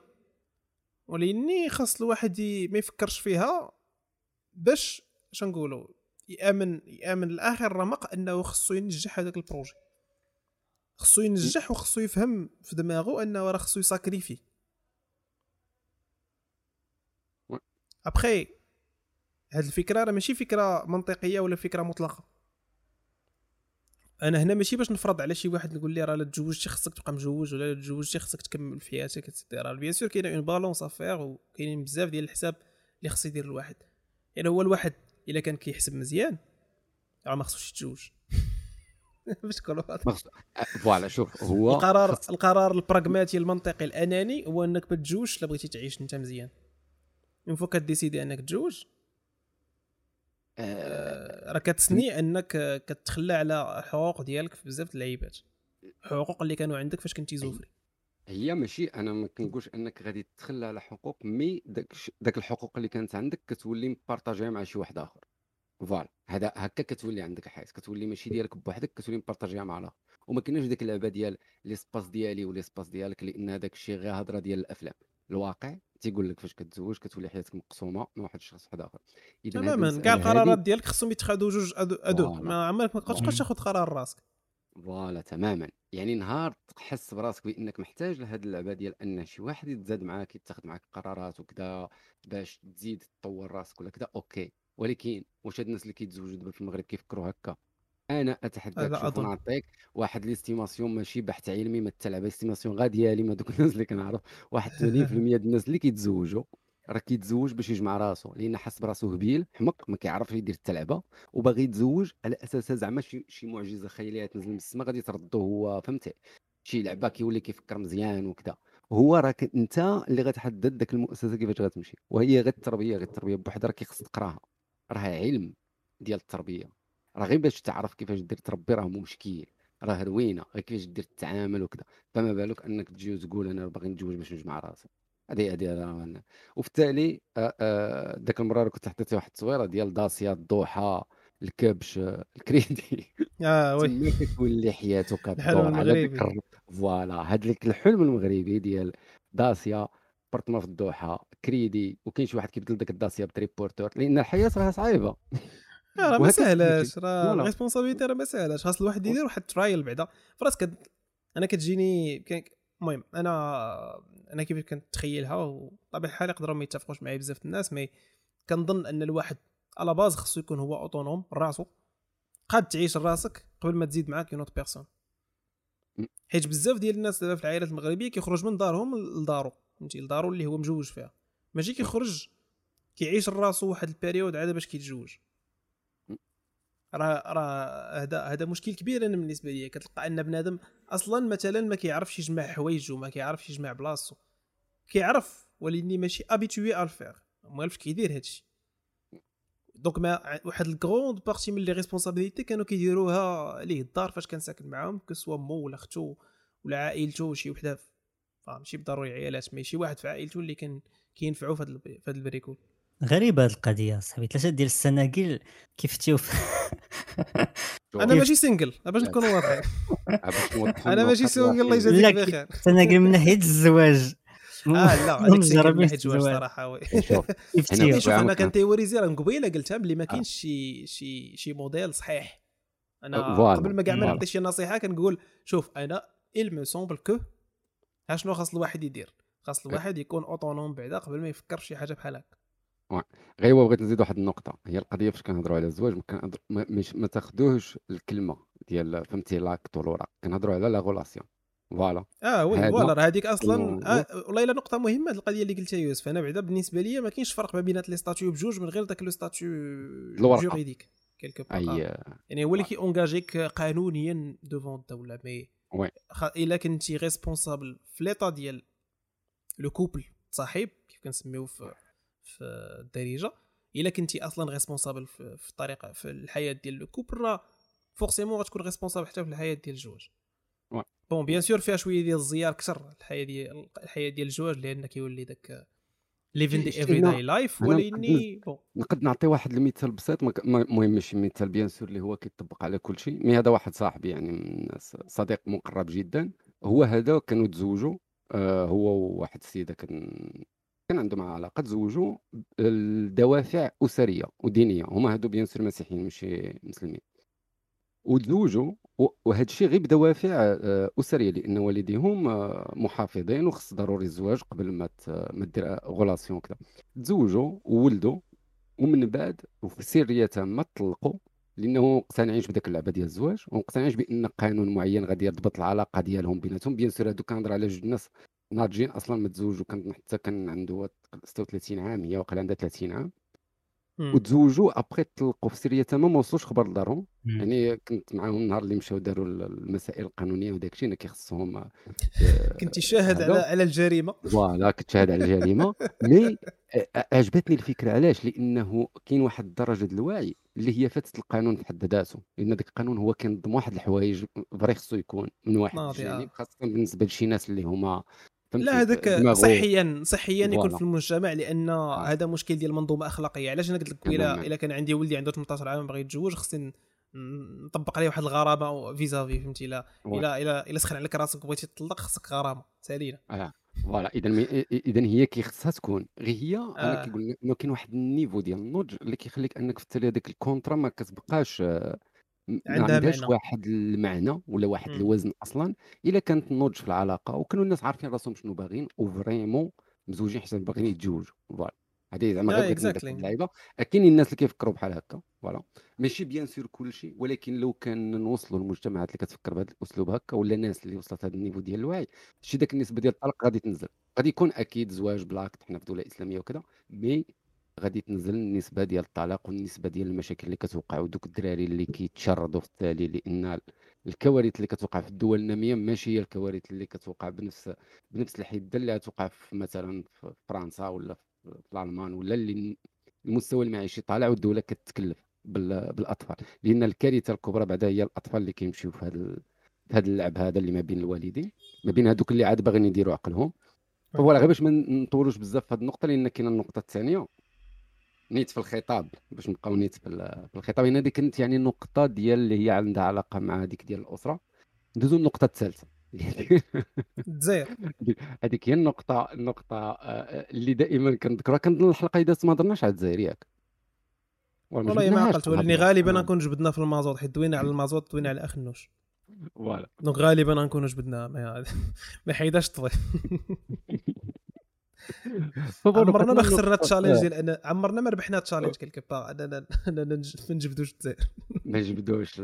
ولكني خاص الواحد ما يفكرش فيها باش اش نقولوا يأمن يأمن لاخر رمق أنه خصو ينجح هذاك ال projet. خصو ينجح وخصو يفهم في دماغه أنه راه خصو ي sacrifier. ابخي هاد الفكرة راه ماشي فكرة منطقية ولا فكرة مطلقة. أنا هنا ماشي باش نفرض على شي واحد نقول ليه راه لا تزوجتي خصك تبقى مزوج ولا لا تزوجتي خصك تكمل في حياتك et cetera bien sûr كاينة une balance à faire وكاينين بزاف ديال الحساب اللي خص يدير الواحد. يعني هو الواحد إلا كان كيحسب مزيان راه ما خصوش يتزوج. باش تكون voilà شوف هو القرار القرار البراغماتي المنطقي الأناني هو إنك ما تتزوجش إلا بغيتي تعيش أنت مزيان. une fois ك décider إنك تزوج آه، راه كت signer انك كتخلى على حقوق ديالك في بزاف د اللعيبات. حقوق اللي كانوا عندك فاش كنتي زوفري؟ هي ماشي أنا ما كنقولش أنك غادي تخلى على حقوق mais داك داك الحقوق اللي كانت عندك كتولي مبارطاجيها مع شي واحد آخر. voilà هذا هكا كتولي عندك الحياة كتولي ماشي ديالك بوحدك كتولي مبارطاجيها مع الآخر. وما كايناش ديك اللعبة ديال l'espace ديالي و l'espace ديالك لأن هذاك الشيء غير هضرة ديال الأفلام. الواقع تيقول لك فاش كتزوج كتولي حياتك مقسومة من واحد الشخص واحد آخر. إذا تماما كاع القرارات ديالك خصهم يتخذوا جوج ادو ما عمرك ما تبقاش تاخذ قرار راسك. voilà تماما. يعني نهار تحس براسك بأنك محتاج لهاد اللعبة ديال أن شي واحد يتزاد معاك يتخذ معاك قرارات وكذا باش تزيد تطور راسك ولا كذا OK. ولكن واش هاد الناس اللي كيتزوجوا دابا في المغرب كيفكروا هكا؟ أنا أتحداك شوف نعطيك واحد l'estimation ماشي بحث علمي ما تلعب estimation غا ديالي ما دوك الناس اللي كنعرف. واحد 80% ديال الناس اللي كيتزوجوا راه كيتزوج باش يجمع راسو لأن حس براسو هبيل حمق ما كيعرفش يدير التلعبة وباغي يتزوج على أساس زعما شي شي معجزة خيالية تنزل من السماء غادي تردو هو فهمتي؟ شي لعبة كيولي كيفكر مزيان وكذا هو راك أنت اللي غتحدد داك المؤسسة كيفاش غتمشي وهي غير التربية غير التربية بوحدها راه كيخص تقراها. راه علم ديال التربية. راه غير باش تعرف كيفاش دير تربي راه مشكل راه روينة غير كيفاش دير التعامل وكذا فما بالك أنك تجي وتقول أنا باغي نتزوج باش نجمع راسي. هذه هذه وفي التالي ذاك المرة كنت حطيت واحد التصويرة ديال داسيا الضحى الكبش الكريدي. آه oui. كتولي على ذكر. voilà. هذاك الحلم المغربي ديال داسيا برطمة في الضحى كريدي وكاين شي واحد كيبدل داك الداسيا بتريبورتور. لأن الحياة راها صعيبة. راه ما ساهلاش راه ال responsabilité راه ما ساهلاش خاص الواحد يدير واحد trial بعدا. فراسك أنا كتجيني المهم أنا أنا كيف كنتخيلها وطبيعة الحال يقدروا ما يتفقوش معايا بزاف الناس mais كنظن أن الواحد على base خصو يكون هو autonome راسو. قاد تعيش راسك قبل ما تزيد معاك une personne حيت بزاف ديال الناس دابا في العائلات المغربية كيخرج من دارهم لدارو. فهمتي؟ لدارو اللي هو مجوج فيها. ماشي كيخرج كيعيش راسو واحد ال période عاد باش كيتزوج. راه راه هذا هذا مشكل كبير أنا بالنسبة لي كتلقى أن بنادم أصلا مثلا ما كيعرفش يجمع حوايجو ما كيعرفش يجمع بلاصتو. كيعرف ولكن ماشي habitué à le faire ما عرفش كيدير هادشي. دونك ما واحد الكروند بارتي من لي ريسبونسابيلتي كانوا كيديروها ليه؟ الدار فاش كان ساكن معاهم كسوا مو ولا اختو ولا عائلته شي وحده. ماشي بالضروري عيالات ماشي واحد في عائلته اللي كان كينفعوا في هذا البريكول. غريبه هذه القضية صاحبي ثلاثة ديال السناقل كيف تيوف أنا ماشي سنجل باش نكون واضحين أنا ماشي سنجل الله يجازيك بخير. السناقل من ناحية الزواج. آه لا هذيك من ناحية الزواج. صراحة شوف أنا كان théoriser راه قبيلة قلتها بلي ما كاينش شي شي شي موديل صحيح. أنا قبل ما كاع ما نعطي شي نصيحة كنقول شوف أنا il me semble que شنو خاص الواحد يدير؟ خاص الواحد يكون autonome بعدا قبل ما يفكر في شي حاجة بحال هكا. غير هو بغيت نزيد واحد النقطة هي القضية فاش كنهضروا على الزواج ما, ما, ما تاخذوهش الكلمة ديال فهمتي l'acte والوراق كنهضروا على la relation voilà آه oui voilà راه هذيك أصلا آه والله الا نقطه مهمه القضية اللي قلتها يوسف أنا بعدا بالنسبة لي ما كاينش فرق ما بين les statuts بجوج من غير داك le statut جوريديك كيلكو أي... يعني هو اللي كيونجاجيك قانونيا دوفون الدولة مي وي الا كنتي ريسبونسابل في ليطا ديال لو كوبل صاحب كيف كنسميو في في الدارجة. إلا كنتي أصلا ريسبونسابل في الطريقة في الحياة ديال لو كوبل راه فورسيمون غتكون ريسبونسابل حتى في الحياة ديال الزواج بون بيان سور فيها شوية ديال الزيار أكثر الحياة ديال الحياة ديال الزواج لأن كيولي داك living the everyday life bon نقد نعطي واحد المثال بسيط المهم ماشي مثال bien sûr اللي هو كيطبق على كل شيء mais هذا واحد صاحبي يعني من صديق مقرب جدا هو هذا كانوا تزوجوا آه هو وواحد السيدة كان كان عندهم علاقه تزوجوا لدوافع أسرية ودينية. هما هادو bien sûr مسيحيين ماشي مسلمين. وتزوجوا وهذا الشيء غير بدوافع آه، أسرية لأن والديهم آه، محافظين وخص ضروري الزواج قبل ما ما دير relation كذا تزوجوا وولدوا ومن بعد وفي سرية تامه طلقوا لأنه مقتنعينش بداك اللعبة ديال الزواج ومقتنعينش بأن قانون معين غادي يضبط العلاقة ديالهم بيناتهم. bien sûr هادو كنهضر على جوج ناس ناضجين أصلا متزوجوا كان حتى كان عنده 36 عام هي وقال عندها 30 عام. وتزوجوا ابخي طلقوا في سريه تماما ما وصلوش خبر لدارهم. يعني كنت معاهم النهار اللي مشاو داروا المسائل القانونية وداك الشيء كيخصهم آه، كنت شاهد على على الجريمة. voilà كنت شاهد على الجريمة. mais عجبتني الفكرة علاش؟ لأنه كاين واحد الدرجة ديال الوعي اللي هي فاتت القانون في حد ذاته. لأن ذاك القانون هو كينظم واحد الحوايج vrai خصو يكون من واحد الجانب خاصة بالنسبة لشي ناس اللي هما لا هذاك صحيا صحيا يكون في المجتمع لأن آه. هذا مشكل ديال المنظومة الاخلاقيه علاش أنا قلت لك الا إلا كان عندي ولدي عنده 18 عام باغي يتزوج خصني نطبق عليه واحد الغرامة vis-à-vis فهمتي؟ الا الا الا إلا سخن عليك راسك بغيتي تطلق خصك غرامة سالينا. آه. voilà. اذا اذا هي كي خصها تكون. غير هي أنا آه. كيقول لك كاين واحد ال niveau ديال النضج اللي كيخليك أنك في التالي هذاك ال contrat ما كتبقاش آه، ما عندها عندهاش معنى. واحد المعنى ولا واحد مم. الوزن أصلا إلا كانت النضج في العلاقة وكانوا الناس عارفين راسهم شنو باغيين و vraiment مزوجين حتى باغيين يتزوجوا. voilà. هذه زعما غير بغيت اللعيبة. كاينين الناس اللي كيفكروا بحال هكا. voilà. ماشي bien sûr كلشي ولكن لو كان نوصلوا المجتمعات اللي كتفكر بهذا الأسلوب هكا ولا الناس اللي وصلت هذا ال niveau ديال الوعي شي داك النسبة ديال الطلاق غادي تنزل. غادي يكون أكيد زواج بلاكت حنا في دولة إسلامية وكذا mais غادي تنزل النسبة ديال الطلاق والنسبة ديال المشاكل اللي كتوقع ودوك الدراري اللي كيتشردوا في التالي لأن الكوارث اللي كتوقع في الدول النامية ماشي هي الكوارث اللي كتوقع بنفس بنفس الحدة اللي كتوقع في مثلا في فرنسا ولا في الالمان ولا اللي المستوى المعيشي طالع والدولة كتكلف بالأطفال. لأن الكارثة الكبرى بعدا هي الأطفال اللي كيمشيو في هذا هذا اللعب هذا اللي ما بين الوالدين ما بين هذوك اللي عاد باغيين يديروا عقلهم. voilà غير باش ما نطولوش بزاف في هذه النقطة لأن كاينة النقطة الثانية. نيت في الخطاب باش نبقاو نيت في الخطاب. هنا ديك كانت يعني النقطه ديال اللي هي عندها علاقة مع هذيك ديال الأسرة. ندوزو النقطه الثالثة. الجزائر هذيك هي النقطة النقطة آه، اللي دائما كنذكرها. كنظن الحلقة إذا ما هضرناش على الجزائر ياك. والله ما عقلت ولاني غالبا نكون جبدنا في المازوت حيت دوينا على المازوت دوينا على اخنوش voilà. Donc غالبا نكونوا جبدنا ما, ما حيداش الطويل عمرنا ما خسرنا ال challenge ديال انا عمرنا ما ربحنا ال challenge quelque part اننا ما نجبدوش الجزائر ما نجبدوش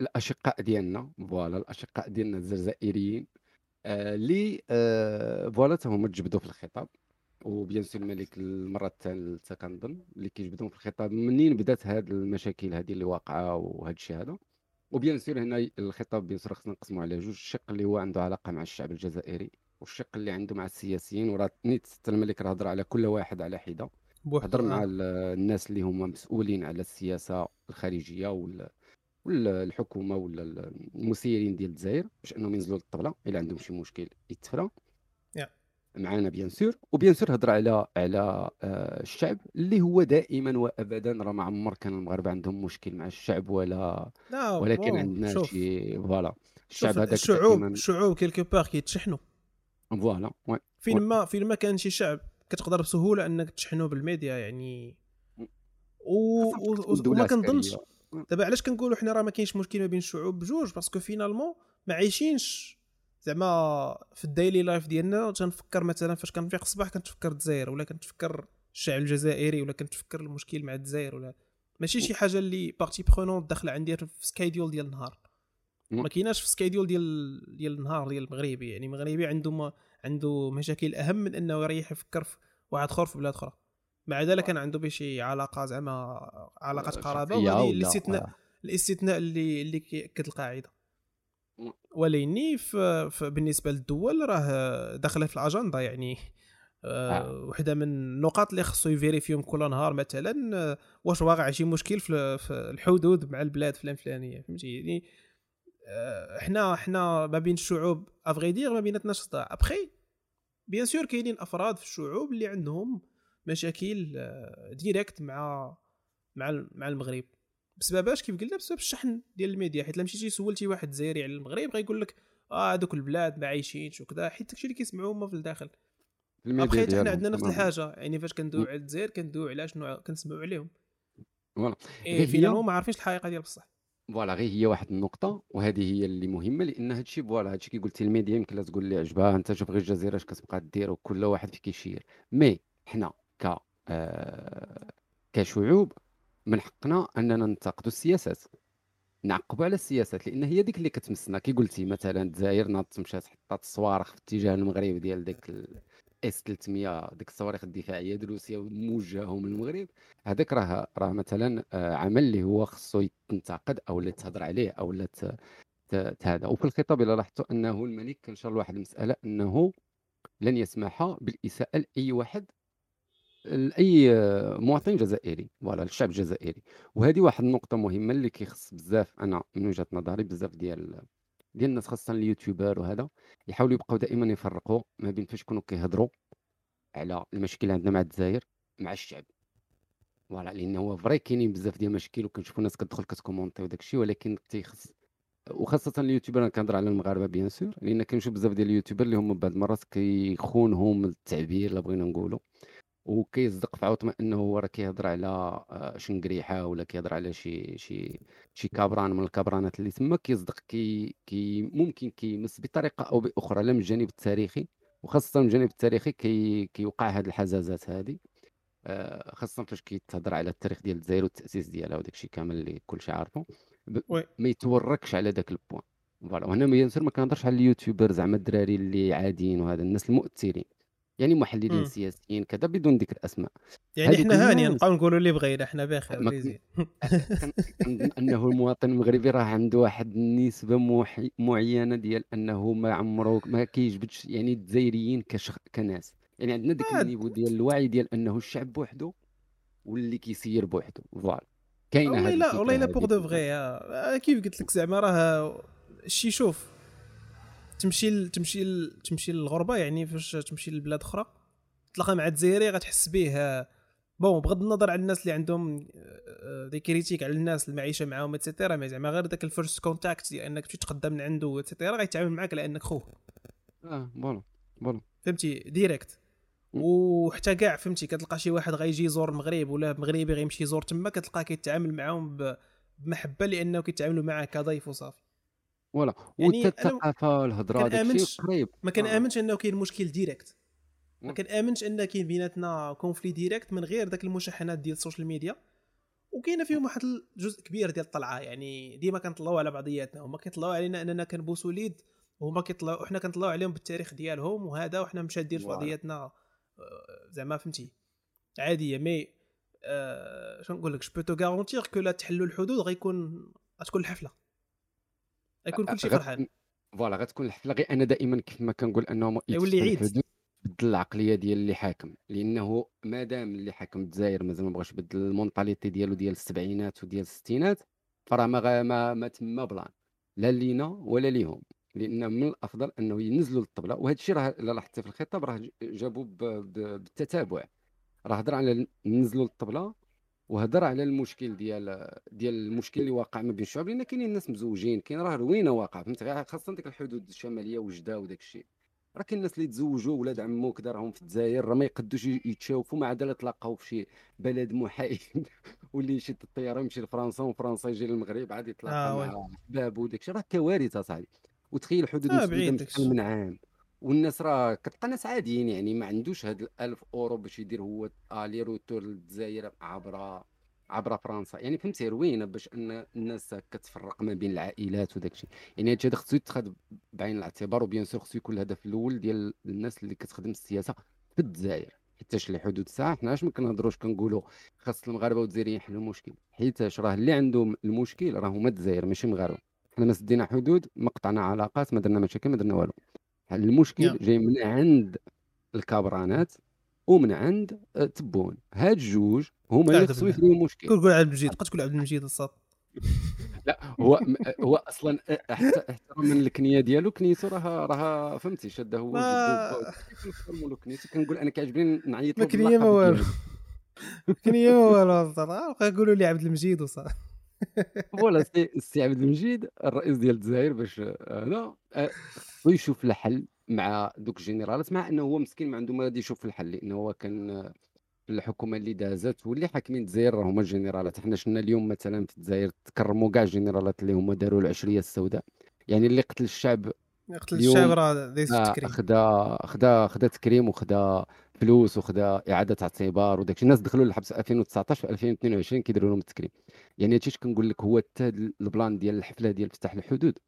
الأشقاء ديالنا voilà الأشقاء ديالنا الجزائريين اللي آه voilà هما تجبدوا في الخطاب. و bien sûr الملك المرة الثالثة كنظن اللي كيجبدهم في الخطاب منين بدات هاد المشاكل هذه اللي واقعة وهذا الشيء هذا. و bien sûr هنا الخطاب bien sûr خصنا نقسموا على جوج. الشق اللي هو عنده علاقة مع الشعب الجزائري. والشق اللي عنده مع السياسيين وراه نيت الملك راه هضر على كل واحد على حدة. هضر مع الناس اللي هما مسؤولين على السياسة الخارجية وال والحكومة ولا المسيرين ديال الجزائر باش أنهم ينزلوا للطبله إلا عندهم شي مشكل يتفرى. معنا bien sûr و bien sûr هضر على على آه، الشعب اللي هو دائما وابدا راه ما عمر كان المغاربه عندهم مشكل مع الشعب ولا ولا كان عندنا شي voilà. الشعب هذاك الشعوب الشعوب quelque part كيتشحنوا. voilà فين ما فين ما كان شي شعب كتقدر بسهولة إنك تشحنه بالميديا يعني و... و... وما كنظنش. دابا علاش كنقولوا حنا راه ما كاينش مشكل ما بين الشعوب بجوج؟ parce que finalement ما عايشينش. زعما في ال daily life ديالنا تنفكر مثلا فاش كنفيق الصباح كنتفكر الجزائر ولا كنتفكر الشعب الجزائري ولا كنتفكر المشكل مع الجزائر ولا ماشي شي حاجة اللي partie prenante داخلة عندي في schedule ديال النهار. ما كايناش في schedule ديال ديال النهار ديال المغربي يعني المغربي عنده عنده مشاكل أهم من أنه يريح يفكر في واحد آخر في بلاد أخرى. مع ذلك كان عنده بشي علاقة زعما علاقة قرابة وهذه الاستثناء الاستثناء اللي اللي كيأكد القاعده ولكني بالنسبة للدول راه داخلة في الأجندة يعني آه. آه. وحدة من النقاط اللي خصو يـ vérifier هم كل نهار مثلا آه، واش واقع شي مشكل في الحدود مع البلاد فلان فلانية فهمتي؟ يعني آه، حنا حنا ما بين الشعوب à vrai dire ما بيناتنا صداع après bien sûr كاينين أفراد في الشعوب اللي عندهم مشاكل direct مع مع مع المغرب. بسبب اش كيف قلنا؟ بسبب الشحن ديال الميديا. حيت لما مشيتي سولتي واحد جزائري على المغرب غيقول لك آه هذوك البلاد ما عايشينش وكذا. حيت داكشي اللي كيسمعوه هما في الداخل. ابخي حنا عندنا نفس الحاجة. يعني فاش كندويو على الجزائر كندويو على شنو كنسمعوا عليهم. voilà. إيه فينا ما عارفينش الحقيقة ديال بصح. voilà غير هي واحد النقطة وهذه هي اللي مهمة لأن هادشي voilà هادشي كي قلتي الميديا يمكن تقول لي عجبها أنت شوف غير الجزيرة اش كتبقى دير وكل واحد فين كيشير. mais حنا ك آه كشعوب من حقنا أننا ننتقدوا السياسات. نعقبوا على السياسات لأن هي ديك اللي كتمسنا. كي قلتي مثلا الجزائر ناضت مشات حطات الصواريخ في اتجاه المغرب ديال ديك S 300 ديك الصواريخ الدفاعية ديال روسيا موجهه من المغرب هذاك راه راه مثلا آه، عمل اللي هو خصو ينتقد أو اللي تهضر عليه أو لا هذا وفي الخطاب إلا لاحظتوا أنه الملك كان شر واحد المسألة أنه لن يسمح بالإساءة لأي واحد لأي مواطن جزائري. voilà الشعب الجزائري. وهذه واحد النقطة مهمة اللي كيخص بزاف أنا من وجهة نظري بزاف ديال ديال الناس خاصه اليوتيوبر وهذا يحاولوا يبقاو دائما يفرقوا ما بين فاش يكونوا كيهضروا على المشاكل اللي عندنا مع الجزائر مع الشعب. voilà لأن هو vrai كاينين بزاف ديال المشاكل وكنشوفوا الناس كتدخل كت commenter وداك الشيء ولكن تيخص. وخاصه اليوتيوبر أنا كنهضر على المغاربة bien sûr لأن كنشوف بزاف ديال اليوتيوبر اللي هما بعض المرات كيخونهم التعبير الا بغينا نقولوا. وكيصدق في عوض ما إنه هو راه كيهضر على آه، شنقريحة ولا كيهضر على شي شي شي كابران من الكابرانات اللي تما كيصدق كي كي ممكن كيمس بطريقة أو بأخرى لا من الجانب التاريخي وخاصة من الجانب التاريخي كي كيوقع هذه الحزازات هذه آه، خاصة فاش كيتهضر على التاريخ ديال الجزائر والتأسيس ديالها وداك الشيء كامل اللي كلشي عارفه ما يتوركش على ذاك ال point. voilà وهنا bien sûr ما كنهضرش على اليوتيوبر زعما الدراري اللي عاديين وهذا الناس المؤثرين. يعني محللين إمم. سياسيين كذا بدون ذكر أسماء. يعني إحنا هاني نبقاو نقولوا اللي بغينا إحنا بخير أنه المواطن المغربي راه عنده واحد النسبة معينة ديال أنه ما عمره ما كيجبدش يعني الجزائريين كشخ... كناس. يعني عندنا ديك ال niveau ديال الوعي ديال أنه الشعب بوحده واللي كيسير بوحده voilà. كاينة والله لا والله لا بوغ دو فغي كيف قلت لك زعما راه شي شوف. تمشي تمشي تمشي للغربة يعني فاش تمشي لبلاد أخرى تلقى مع الجزائري غتحس به bon بغض النظر على الناس اللي عندهم دي آه، critique على الناس المعيشة معاهم et cetera mais زعما غير داك ال first contact ديال أنك تمشي تقدم من عنده et cetera غيتعامل معاك لأنك خوه. آه voilà voilà. فهمتي؟ direct وحتى كاع فهمتي؟ كتلقى شي واحد غيجي يزور المغرب ولا مغربي غيمشي يزور تما كتلقاه كيتعامل معاهم بمحبة لأنه كيتعاملوا معاه كضيف وصافي. voilà. يعني الثقافه الهضرة داكشي قريب. ما كنآمنش. إنه كاين مشكل direct. ما كنآمنش إن كاين بيناتنا conflit direct من غير داك المشاحنات ديال ال social media وكاينة فيهم واحد الجزء كبير ديال الطلعة. يعني ديما كنطلعوا على بعضياتنا. هما كيطلعوا علينا أننا كنبوسوا اليد وهما كيطلعوا وحنا كنطلعوا عليهم بالتاريخ ديالهم. وهذا وحنا مشادين في بعضياتنا. آه، زعما فهمتي. عادية. mais آه شنو نقول لك je peux garantir que لا تحلوا الحدود غيكون غتكون الحفلة. غيكون كلشي فرحان. voilà غتكون الحفله غير أنا دائما كيف ما كنقول أنه يولي عيد. بدل العقلية ديال اللي حاكم. لأنه مادام اللي حاكم الجزائر مازال ما بغاش يبدل ال mentalité ديالو ديال السبعينات وديال الستينات فراه ما ما, ما تما بلان. لا لينا ولا ليهم. لأن من الأفضل أنه ينزلوا للطبلة. وهذا الشيء راه الا لاحظتي في الخطاب راه جابوا بالتتابع. راه هضر على ننزلوا للطبلة وهضر على المشكل ديال ديال المشكل اللي واقع ما بين الشعوب لأن كاينين الناس مزوجين كاين راه روينة واقع فهمت؟ خاصة ديك الحدود الشمالية وجدة وداك الشيء. راه كاين الناس اللي تزوجوا ولاد عمو كذا راهم في الجزائر راه ما يقدوش يتشاوفوا ما عدا تلاقاو في شي بلد محايد واللي يشد الطياره يمشي لفرنسا وفرنسا يجي للمغرب عاد يتلاقى آه مع أحبابه وداك الشيء. راه كوارث أصاحبي. وتخيل الحدود آه مسدوده من عام والناس راه كتلقى ناس عاديين يعني ما عندوش هاد الألف أورو باش يدير هو aller-retour للجزائر عبر عبر فرنسا. يعني فهمتي روينة باش أن الناس كتفرق ما بين العائلات وداك الشيء. يعني هادشي هذا خصو يتخذ بعين الاعتبار و bien sûr خصو يكون الهدف الأول ديال الناس اللي كتخدم السياسة في الجزائر. حيتاش لحدود الساعة حنا ما كنهضروش كنقولوا خاص المغاربة والجزائريين يحلوا المشكل حيتاش راه اللي عندهم المشكل راه هما الجزائر ماشي المغاربة. حنا ما سدينا حدود ما قطعنا علاقات ما درنا مشاكل ما درنا والو. المشكل جاي من عند الكابرانات ومن عند تبون. هاد الجوج هما اللي خصهم يحلوا المشكل. قول عبد المجيد. قد تقول عبد المجيد الصاد. لا هو هو أصلا حتى احتراما للكنيه ديالو كنيتو راه راه فهمتي شاده هو له كنيتو كنقول أنا كيعجبني نعيط له كنيه ما والو. كنيه ما والو بقى يقولوا لي عبد المجيد وصافي voilà السي عبد المجيد الرئيس ديال الجزائر باش هذا ويشوف الحل مع دوك الجنرالات مع إنه هو مسكين ما عنده ما غادي يشوف الحل لأنه هو كان في الحكومة اللي دازت واللي حاكمين الجزائر راه هما الجنرالات. حنا شفنا اليوم مثلا في الجزائر تكرموا كاع الجنرالات اللي هما داروا العشرية السوداء. يعني اللي قتل الشعب قتل الشعب راه التكريم خدا خدا خدا تكريم وخدا فلوس وخدا إعادة اعتبار وداك الناس دخلوا للحبس 2019 في 2022 كيديروا لهم التكريم. يعني هادشي اش كنقول لك هو حتى البلان ديال الحفلة ديال فتح الحدود.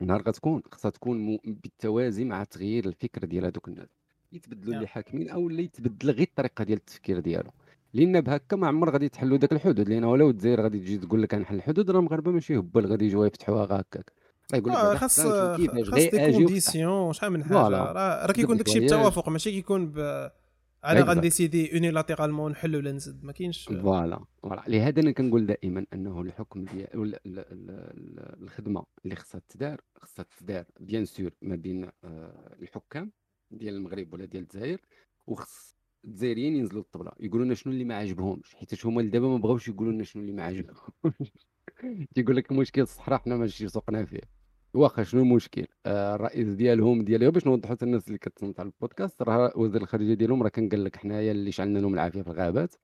نهار غتكون خصها تكون بالتوازي مع تغيير الفكر ديال هذوك الناس. يتبدلوا اللي. حاكمين أو اللي يتبدل غير الطريقة ديال التفكير ديالو. لأن بهكا ما عمر غادي يتحلوا داك الحدود. لأن ولو الجزائر غادي تجي تقول لك غنحل الحدود راه المغاربه ماشي هبل غادي يجيو يفتحوها هكاك يقول لك آه خاص كيفاش خاص غير أجي conditions شحال من حاجة. راه كيكون داكشي voyage بتوافق ماشي كيكون ب أنا غن décider unilatéralement نحل ولا نزد ما كاينش. voilà. voilà. لهذا أنا كنقول دائما أنه الحكم ديال الخدمة اللي خصها تدار خصها تدار bien sûr ما بين آه، الحكام ديال المغرب ولا ديال الجزائر وخص الجزائريين ينزلوا الطبله يقولوا لنا شنو اللي ما عجبهمش حيت هما دابا ما بغاوش يقولوا لنا شنو اللي ما عجبهمش تيقول لك المشكل الصحراء حنا ماشي سوقنا فيه. واخا شنو المشكل آه الرئيس ديالهم ديال باش نوضحوا الناس اللي كتصنت على البودكاست راه وزير الخارجية ديالهم راه كان قال لك حنايا اللي شعلنا لهم العافية في الغابات.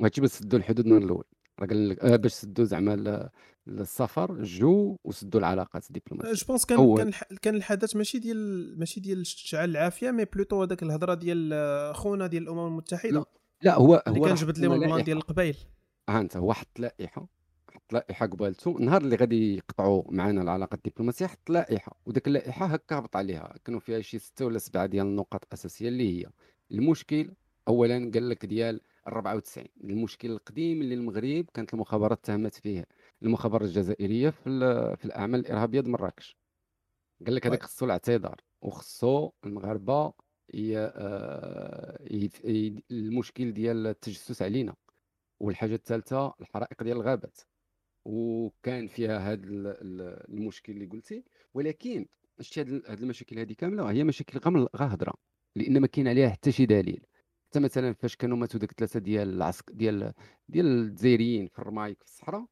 وهادشي باش سدوا الحدود من الأول. راه قال لك آه باش سدوا زعما ال- السفر الجو وسدوا العلاقات الدبلوماسية. je pense كان كان كان الحدث ماشي ديال ماشي ديال شعل العافية mais plutôt هذاك الهضرة ديال آه، خونا ديال الأمم المتحدة. لا لا هو اللي هو كان راه جبد لهم ال plan ديال القبائل. ها انت هو حط لائحه لائحه قبالته النهار اللي غادي يقطعوا معنا العلاقة الدبلوماسية حط لائحه وديك اللائحة هكا هبط عليها. كانوا فيها شي ستة ولا سبعة ديال النقط اساسيه اللي هي المشكل اولا قال لك ديال 94 المشكل القديم اللي المغرب كانت المخابرات تهمت فيه. المخابرات الجزائرية في في الأعمال الإرهابية د مراكش. قال لك هذاك وي. خصو الاعتذار وخصو المغاربة ي... آه،. المشكل ديال التجسس علينا. والحاجة الثالثة الحرائق ديال الغابات. وكان فيها هذا المشكل اللي قلتي ولكن شتي هاد هاد المشاكل هذه كاملة هي مشاكل غير هضرة لأن ما كاين عليها حتى شي دليل. حتى مثلا فاش كانوا ماتوا داك ثلاثة ديال العسك ديال ديال الجزائريين في الرماك في الصحراء.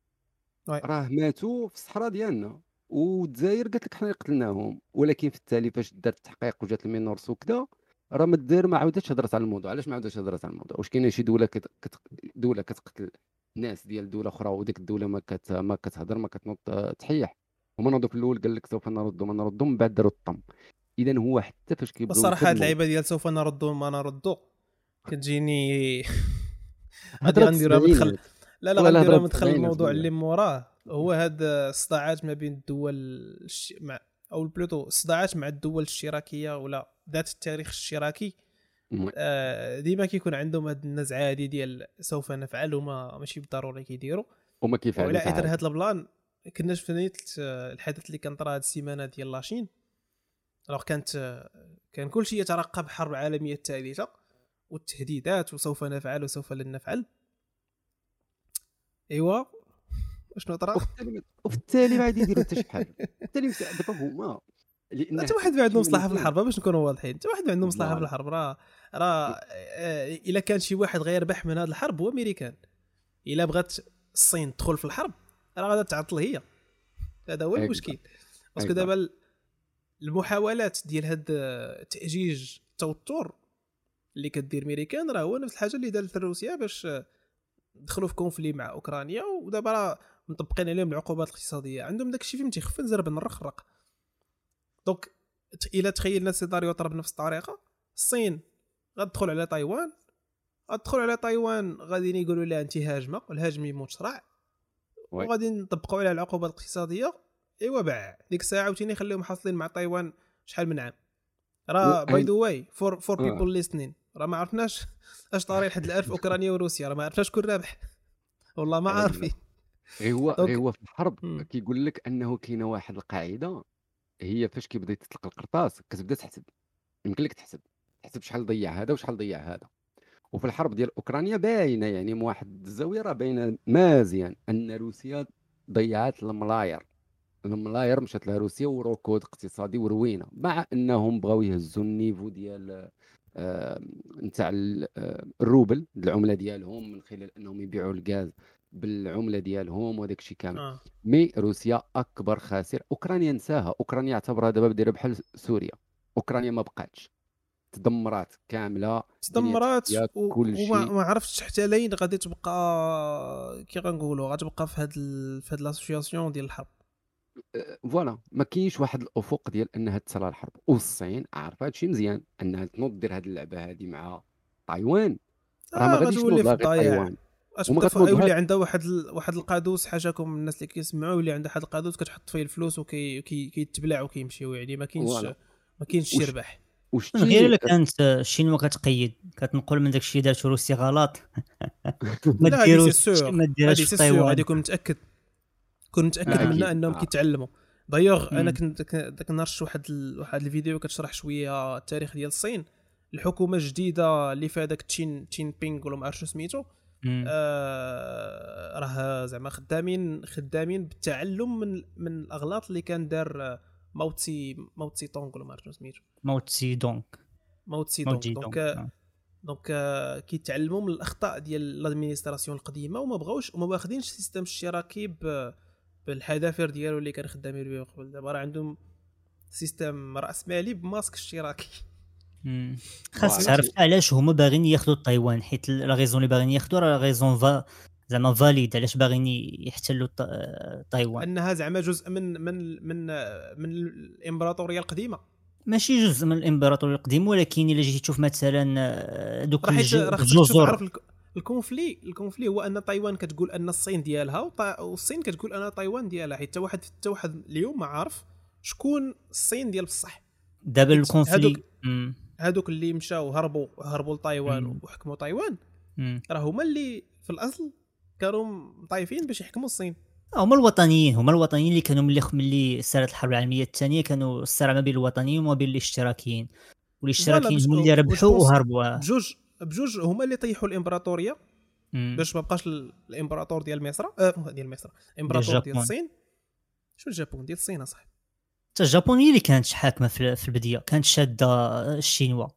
راه ماتوا في الصحراء ديالنا والجزائر قالت لك حنا قتلناهم. ولكن في التالي فاش دارت التحقيق وجات المينورسو وكذا راه ما الجزائر ما عاودتش هضرت على الموضوع. علاش ما عاودتش هضرت على الموضوع؟ واش كاينة شي دولة كت... كت... دولة كتقتل؟ ناس ديال دولة أخرى وديك الدولة ما كت... ما كتهضر ما كتنوض آه، تحيح. هما نوضوا في الأول قال لك سوف نرد ما نرد من بعد داروا الطم. اذا هو حتى فاش كيبداو بصراحة هاد اللعيبة ديال سوف نرد ما نرد كتجيني هضرة غنديرها مدخل لا لا غنديرها مدخل الموضوع اللي موراه. هو هاد الصداعات ما بين الدول الش... مع أو plutôt الصداعات مع الدول الاشتراكيه ولا ذات التاريخ الاشتراكي. آه، ديما كيكون عندهم هاد النزعه هادي ديال سوف نفعل وما ماشي بالضروري كيديروا. وما كيفعلوش وعلى اثر هاد ال plan كنا نيت الحدث اللي كان طرا هاد السيمانة ديال la Chine. alors كانت كان كل شيء يترقب حرب عالمية الثالثه والتهديدات وسوف نفعل وسوف لن نفعل. إيوا شنو طرا؟ وفي التالي ما عاد يديروا حتى شي حاجة. التالي دابا هما لأن حتى واحد ما عنده مصلحة في الحرب باش نكونوا واضحين. حتى واحد ما عنده مصلحة في voilà الحرب. راه راه آه، إلا كان شي واحد غيربح من هذه الحرب هو أمريكان. إلا بغات الصين تدخل في الحرب راه غادا تعطل هي. هذا هو exact المشكل. parce que exact دابا ال- المحاولات ديال هاد آه، تأجيج التوتر اللي كدير ميريكان راه هو نفس الحاجة اللي دارت روسيا باش آه، دخلوا في conflit مع أوكرانيا ودابا راه مطبقين عليهم العقوبات الاقتصادية. عندهم داك الشيء فين تيخفن زرب نرخرق. donc إلا تخيلنا السيناريو طرا بنفس الطريقة. الصين غتدخل على تايوان. غتدخل على تايوان غادي يقولوا لها انت هاجمة. والهاجم يموت وغادي نطبقوا عليها العقوبات الاقتصادية. إيوا باع. ديك الساعة عاوتاني خليهم حاصلين مع تايوان شحال من عام. راه باي. ذا واي فور فور. بيبل ليسنين راه ما عرفناش اش طاري لحد الان في أوكرانيا وروسيا. راه ما عرفناش شكون رابح. والله ما عارفين غير هو غير هو في الحرب. كيقول لك أنه كاينة واحد القاعدة هي فاش كيبدا تطلق القرطاس كتبدا تحسب. يمكن لك تحسب. تحسب شحال ضيع هذا وشحال ضيع هذا. وفي الحرب ديال أوكرانيا باينة يعني من واحد الزاوية راه باينة مازيان أن روسيا ضيعت الملاير الملاير مشات لها روسيا وركود اقتصادي وروينة مع أنهم بغاو يهزوا niveau ديال نتاع ال- الروبل العملة ديالهم من خلال أنهم يبيعوا الغاز بالعملة ديالهم وداك الشيء كامل. آه. mais روسيا أكبر خاسر. أوكرانيا نساها. أوكرانيا اعتبرها دابا دايره بحال سوريا. أوكرانيا ما بقاتش. تدمرات كاملة. تدمرات وما عرفتش حتى لين غادي تبقى كي غنقولوا غتبقى في هاد ال... في هاد l'association ديال الحرب. voilà. ما كاينش واحد الأفق ديال إنها تصلى الحرب. والصين عارفة هادشي مزيان إنها تنوض دير هاد اللعبة هادي مع تايوان. راه ما غاديش تولي في الضياع يولي عندها واحد ال... واحد القادوس حاشاكم الناس اللي كيسمعوا يولي عندها واحد القادوس كتحط فيه الفلوس وكيتبلع وكي وكيمشيو يعني ما كاينش ما كاينش شي ربح. وشتي غير إلا كانت الشينوا كتقيد كتنقل من داك الشيء دارتو روسيا غلط. ما ديروش ما ديرهاش في تايوان هذه كون متاكد كون متأكد منها أنهم آه. كيتعلموا. دايوغ أنا كنت داك النهار شفت واحد ال... واحد الفيديو كتشرح شوية التاريخ ديال الصين. الحكومة الجديدة اللي فيها داك تشين تشين بينغ ولا ما عرفتش سميتو. آه راه زعما خدامين خدامين بالتعلم من من الأغلاط اللي كان دار ماوتسي ماوتسي تونغ ولا ما عرفتش سميتو. ماوتسي تونغ. ماوتسي تونغ. donc donc كيتعلموا من الأخطاء ديال l'administration القديمة وما بغاوش وما واخدينش ال système الاشتراكي بالحذافير ديالو اللي كانوا خدامين به قبل. دابا راه عندهم système راس مالي بماسك اشتراكي خاص تعرف علاش هما باغيين ياخذوا تايوان حيت la raison اللي باغيين ياخذوا راه raison فا زعما فاليد علاش باغيين يحتلوا تايوان؟ أنها زعما جزء من من من من الإمبراطورية القديمة. ماشي جزء من الإمبراطورية القديمة ولكن إلا جيتي تشوف مثلا آه، دوك الجزر الكونفلي الكونفلي هو أن تايوان كتقول أن الصين ديالها والصين كتقول أن تايوان ديالها حيت حتى واحد حتى واحد اليوم ما عارف شكون الصين ديال بصح. دابا الكونفلي هادوك اللي مشاو هربوا هربوا لتايوان وحكموا تايوان راه هما اللي في الأصل كانوا مضاربين باش يحكموا الصين. هما الوطنيين هما الوطنيين اللي كانوا ملي ملي صارت الحرب العالمية الثانية كانوا الصراع ما بين الوطنيين وما بين الاشتراكيين. والاشتراكيين هما اللي ربحوا وهربوا بجوج بجوج هما اللي طيحوا الإمبراطورية. باش ما بقاش الإمبراطور ديال مصر آه ديال مصر الامبراطور ديال الصين. شو الجابون؟ ديال الصين أصاحبي. حتى الجابون هي اللي كانت حاكمة في البدايه كانت شادة الشينوا.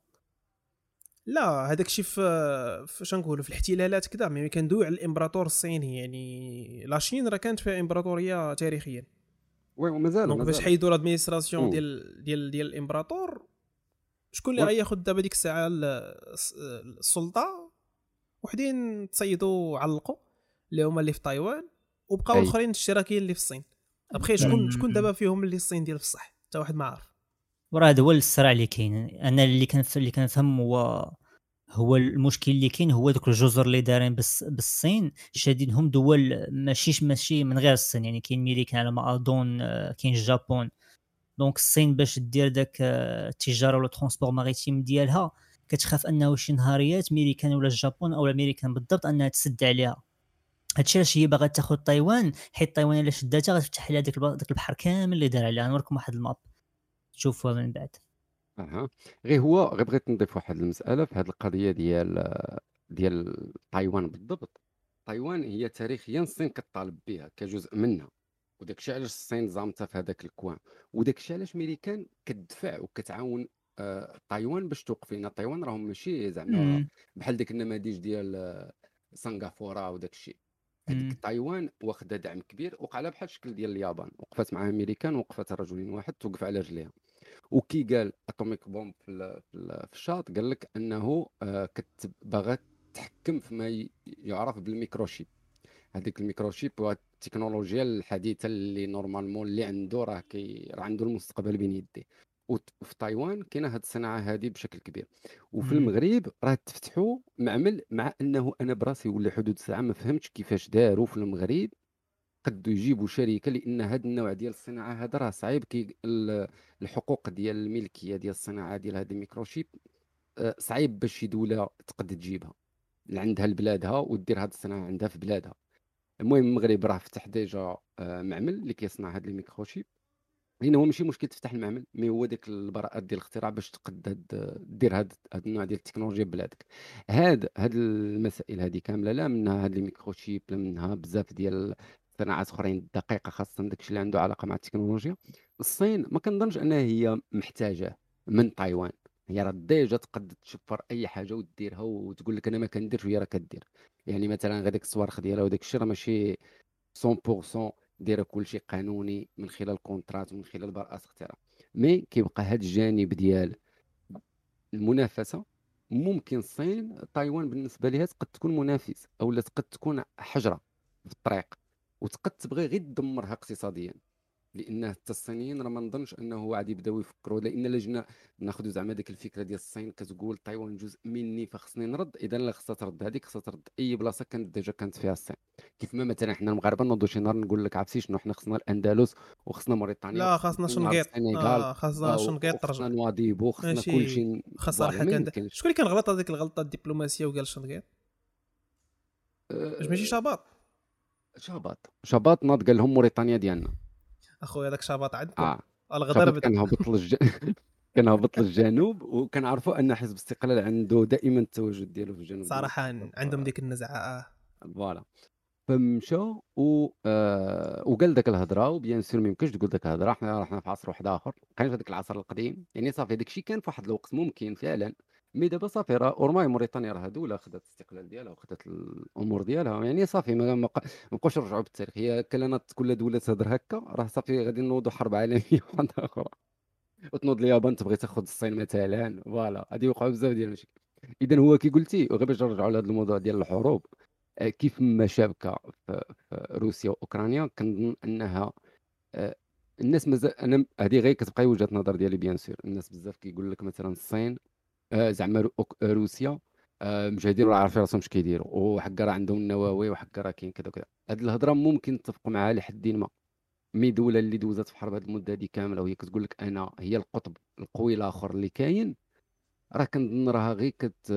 لا هذاك الشيء في شنو نقولوا في الاحتلالات كذا mais كندوي على الإمبراطور الصيني يعني la Chine راه كانت فيها إمبراطورية تاريخيا oui ومازال donc باش حيدوا l'administration ديال ديال ديال الإمبراطور شكون اللي غياخذ دابا ديك الساعة السلطه وحدين تصيدوا علقوا اللي هما اللي في تايوان وبقاو الاخرين الاشتراكيين اللي في الصين. أبخي شكون شكون دابا فيهم اللي الصين ديال بصح حتى واحد ما عارف. وراه هذا هو الصراع اللي كاين. أنا اللي كان اللي كنفهم هو هو المشكل اللي كاين هو دوك الجزر اللي دارين بس بالصين شادينهم دول ماشيش ماشي من غير الصين. يعني كاين ميريكان على ما اظن كاين الجابون. donc الصين باش دير داك التجارة ولا ال transport maritime ديالها كتخاف أنه شي نهاريات ميريكان ولا الجابون أو الامريكان بالضبط أنها تسد عليها. هادشي علاش هي باغا تاخذ تايوان حيت تايوان الا شداتها غتفتح لها داك البحر كامل اللي دار عليها. نوريكم واحد ال map. تشوفوها من بعد. أها. غير هو غير بغيت نضيف واحد المسألة في هذه القضية ديال ديال تايوان بالضبط. تايوان هي تاريخيا الصين كطالب بها كجزء منها. وداك الشيء علاش الصين زامتها في هذاك الكوان. وداك الشيء علاش ميريكان كتدفع وكتعاون آه تايوان باش توقف. لنا تايوان راهم ماشي زعما بحال ديك النماذج ديال آه، سنغافورة وداك الشيء. هذيك تايوان واخدة دعم كبير وقع بحال الشكل ديال اليابان. وقفت مع أمريكان وقفت رجل واحد توقف على رجليها. وكي قال Atomic Bomb في, في الشاط قال لك أنه آه، باغا تحكم فيما يعرف بال microchip. هذيك ال microchip هو التكنولوجيا الحديثة اللي normalement اللي عنده راه كي راه عنده المستقبل بين يديه. وفي تايوان كاينة هذه الصناعة هذه بشكل كبير. وفي المغرب راه تفتحوا معمل مع انه أنا براسي لا حدود ساعة ما فهمتش كيفاش داروا في المغرب قدوا يجيبوا شركة لأن هذا النوع ديال الصناعة هذا راه صعيب كي الحقوق ديال الملكية ديال الصناعة ديال هذا ال microchip آه، صعيب بس شي دولة تقد تجيبها عندها لبلادها ودير هذه الصناعة عندها في بلادها. المهم المغرب راه فتح déjà آه، معمل اللي كيصنع هذا ال microchip. لأن هو ماشي مشكل تفتح المعمل mais هو ديك البراءات ديال الاختراع باش تقد دير هذا النوع ديال التكنولوجيا بلادك. هاد هاد المسائل هذه كاملة لا منها هاد ال microchip لا منها بزاف ديال صناعات أخرين دقيقة خاصة داكشي اللي عنده علاقة مع التكنولوجيا. الصين ما كنظنش أنها هي محتاجة من تايوان. هي راه déjà تقد تشفر أي حاجة وديرها وتقول لك أنا ما كنديرش وهي راه كدير. يعني مثلا غير داك الصواريخ ديالها وداك الشيء راه ماشي 100% دايرة كلشي قانوني من خلال contrats ومن خلال براءات اختراع mais كيبقى هذا الجانب ديال المنافسة ممكن الصين تايوان بالنسبة لها تقد تكون منافس أو تقد تكون حجرة في الطريق وتقد تبغي غير تدمرها اقتصاديا. لأن حتى الصينيين راه ما نظنش أنه غادي يبداو يفكروا لأن لجنا ناخذوا زعما ديك الفكرة ديال الصين كتقول تايوان جزء مني فخصني نرد. إذا لا خصها ترد. هذيك خصها ترد. أي بلاصة كانت ديجا كانت فيها الصين. كيف ما مثلا حنا المغاربة نوضوا شي نهار نقول لك عرفتي شنو حنا خصنا الأندلس وخصنا موريتانيا لا خاصنا شنقيط آه خاصنا شنقيط ترجع خصنا نواضيب وخصنا كلشي خاصنا شكون اللي كان غلط هذيك الغلطة الدبلوماسية وقال شنقيط واش ماشي شاباط شاباط شاباط ناض قال لهم موريتانيا ديالنا. اخويا هذاك شاباط عندكم؟ آه. الغدر كان هابط للج... كان هابط للجنوب وكنعرفوا أن حزب الاستقلال عنده دائما التواجد ديالو في الجنوب. صراحة عندهم ديك النزعة آه. voilà. فمشى و آه وقال ذاك الهضرة و bien sûr ما يمكنش تقول ذاك الهضرة حنا رحنا في عصر واحد آخر. كان في هذاك العصر القديم. يعني صافي داك الشيء كان في واحد الوقت ممكن فعلا. mais دابا صافي راه désormais موريتانيا راه دولة خدات الاستقلال ديالها وخدات الأمور ديالها. يعني صافي ما نبقاوش نرجعوا بالتاريخ. هي كانت كل دولة تهضر هكا راه صافي غادي نوضوا حرب عالمية واحدة أخرى. وتنوض اليابان تبغي تاخذ الصين مثلا. voilà غادي يوقعوا بزاف ديال المشاكل. اذا هو كي قلتي غير باش نرجعوا لهذا الموضوع ديال الحروب آه، كيف ما شابكة في روسيا وأوكرانيا كنظن أنها آه، الناس مازال أنا هذه غير كتبقى وجهة نظر ديالي bien sûr. الناس بزاف كيقول لك مثلا الصين زعما روسيا آه، مجاهدين راه عارفين راسهم اش كيديروا. وحكا راه عندهم النواوي وحكا راه كاين كذا وكذا. هاد الهضرة ممكن نتفق معها لحد ما. mais دولة اللي دوزات في حرب هاد المدة هادي كاملة وهي كتقول لك أنا هي القطب القوي الآخر اللي كاين راه كنظن راها غير كت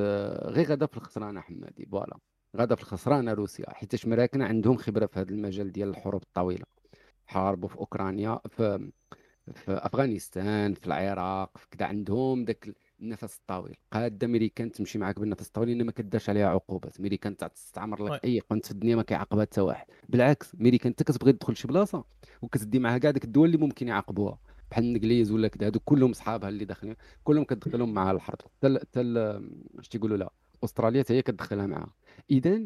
غير غادا في الخسرانة حمادي voilà. غادا في الخسرانة روسيا حيتاش ماريكان عندهم خبرة في هذا المجال ديال الحروب الطويلة. حاربوا في أوكرانيا في في أفغانستان في العراق في كذا عندهم داك النفس الطويل. هادا ميريكان تمشي معاك بالنفس الطويل لأن ما كدارش عليها عقوبات. ميريكان تستعمر لك أي قنت في الدنيا ما كيعاقبها حتى واحد. بالعكس ميريكان انت كتبغي تدخل شي بلاصة وكتدي معاها كاع ديك الدول اللي ممكن يعاقبوها. بحال الإنجليز ولا كذا هادو كلهم صحابها اللي داخلين كلهم كتدخلهم معها الحرب. حتى حتى اش تيقولوا لا أستراليا حتى هي كتدخلها معاها. اذا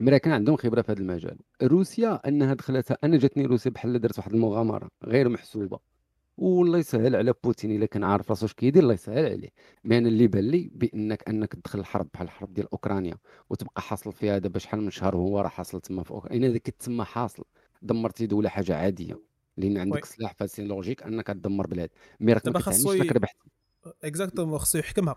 امريكان عندهم خبرة في هذا المجال. روسيا أنها دخلتها أنا جاتني روسيا بحال درت واحد المغامرة غير محسوبة. والله يسهل على بوتين إلا كان عارف راسو اش كيدير الله يسهل عليه. mais أنا اللي بان لي بأنك أنك تدخل الحرب بحال الحرب ديال أوكرانيا وتبقى حاصل فيها دابا شحال من شهر وهو راه حاصل تما في اوكرانيا كنت تما حاصل. دمرتي دولة حاجة عادية. لأن عندك سلاح فاسيل logique أنك تدمر بلاد. mais راك ما كتعنيش. ربحت exactement خصو يحكمها.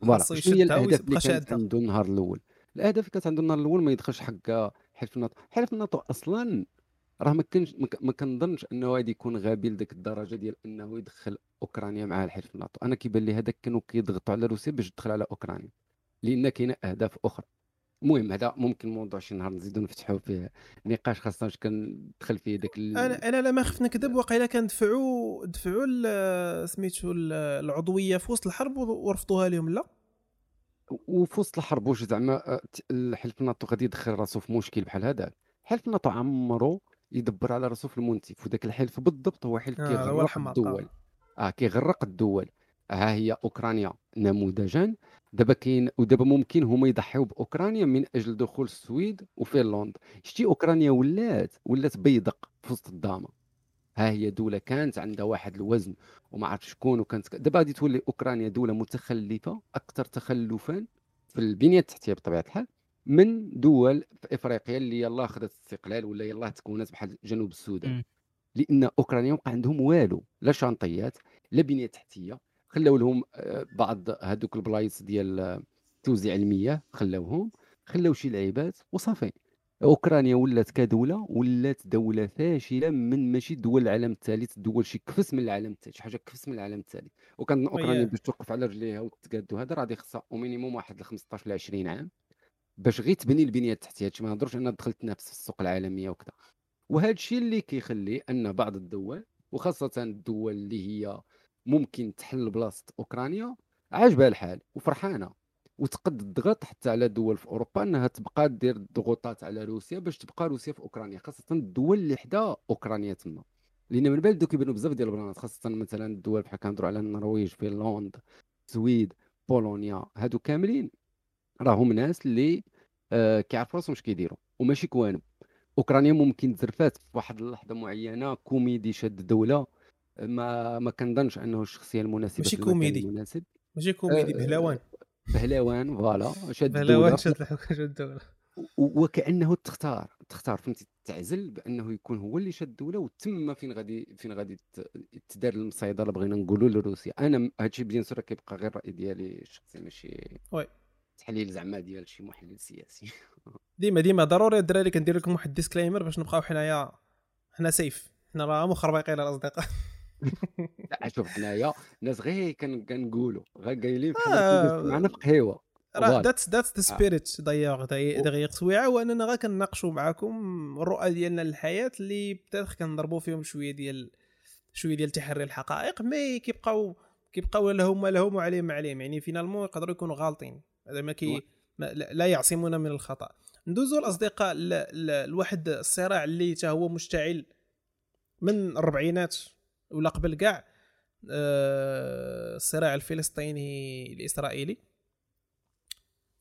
voilà. شنو هي الأهداف اللي كانت عنده النهار الأول؟ الأهداف اللي كانت عنده النهار الأول ما يدخلش حق حلف الناطو حلف الناطو أصلا راه ما كانش ما كنظنش انه غادي يكون غبي لذيك الدرجة ديال انه يدخل أوكرانيا مع الحلف الناطو أنا كيبان لي هذاك كانوا كيضغطوا على روسيا باش تدخل على أوكرانيا لأن كاينة أهداف أخرى. المهم هذا ممكن موضوع شي نهار نزيدو نفتحوا فيه نقاش خاصنا واش كندخل فيه داك ال... أنا أنا لا ما خفت نكذب واقيلا كندفعوا دفعوا سميتو العضوية في وسط الحرب ورفضوها لهم لا. وفي وسط الحرب واش زعما الحلف الناطو غادي يدخل راسو في مشكل بحال هذا. حلف الناطو عمرو يدبر على راسو في المنتف وذاك الحلف بالضبط هو حلف آه كيغرق الدول. آه كيغرق الدول. ها هي أوكرانيا نموذجا. دابا كاين ودابا ممكن هما يضحيو بأوكرانيا من أجل دخول السويد وفنلندا شتي أوكرانيا ولات ولات بيدق في وسط الضامه ها هي دولة كانت عندها واحد الوزن وما عرفت شكون وكانت دابا غادي تولي أوكرانيا دولة متخلفة أكثر تخلفا في البنية التحتية بطبيعة الحال. من دول في افريقيا اللي يلاه خدت استقلال ولا يلاه تكونت بحال جنوب السودان. لأن أوكرانيا ما عندهم والو لا شانطيات لا بنية تحتية. خلاو لهم آه، بعض هذوك البلايص ديال توزيع المياه خلاوهم. خلاو شي لعيبات وصافي. أوكرانيا ولات كدولة ولات دولة فاشلة من ماشي دول العالم الثالث دول شي كفس من العالم الثالث شي حاجة كفس من العالم الثالث. وكان أوكرانيا باش توقف على رجليها وتقاد هذا راه غادي خصها مينيموم واحد ل 15 ل 20 عام. باش غير تبني البنية التحتيه هادشي ما نهضروش انها دخلت تنافس في السوق العالمية وكذا وهذا الشيء اللي كيخلي أن بعض الدول وخاصة الدول اللي هي ممكن تحل بلاصة أوكرانيا عاجبها الحال وفرحانة. وتقد الضغط حتى على دول في أوروبا أنها تبقى دير ضغوطات على روسيا باش تبقى روسيا في أوكرانيا خاصة الدول اللي حدا أوكرانيا تما. لأن من بعد دوك يبانوا بزاف ديال البلانات خاصة مثلا الدول بحال كنهضروا على النرويج فنلندا السويد بولونيا هادو كاملين. راهم ناس اللي آه كيعرفوا راسهم اش كيديروا وماشي كوانب. أوكرانيا ممكن تزرفات في واحد اللحظة معينة comédien شاد دولة. ما ما كنظنش أنه الشخصية المناسبة ماشي كوميدي. المناسب. ماشي كوميدي آه، بهلوان بهلوان voilà شاد بهلوان الدولة شاد الدولة وكأنه تختار. تختار فهمتي تعزل بأنه يكون هو اللي شاد الدولة وتما فين غادي فين غادي تدار المصيده بغينا نقولوا لروسيا. أنا هادشي bien sûr كيبقى غير الرأي ديالي الشخصي ماشي oui. تحليل زعما ديال شي محلل سياسي. ديما ديما ضروري الدراري كندير لكم واحد disclaimer باش نبقاو حنايا حنا سيف حنا راه مخربقين الأصدقاء. لا شوف حنايا ناس غير كنقولوا غير قايلين آه. معنا في قهيوة. راه. that's that's the. spirit دايوغ دغيغ سويعه وأننا غا كنناقشوا معاكم الرؤى ديالنا للحياة اللي peut-être كنضربوا فيهم شوية ديال شوية ديال تحري الحقائق mais كيبقاو كيبقاو لهم لهم وعليهم عليهم يعني finalement يقدروا يكونوا غالطين. هذا ما كي لا يعصمون من الخطأ ندوزو الأصدقاء لواحد الصراع اللي تا هو مشتعل من الربعينات ولا قبل كاع آه، الصراع الفلسطيني الإسرائيلي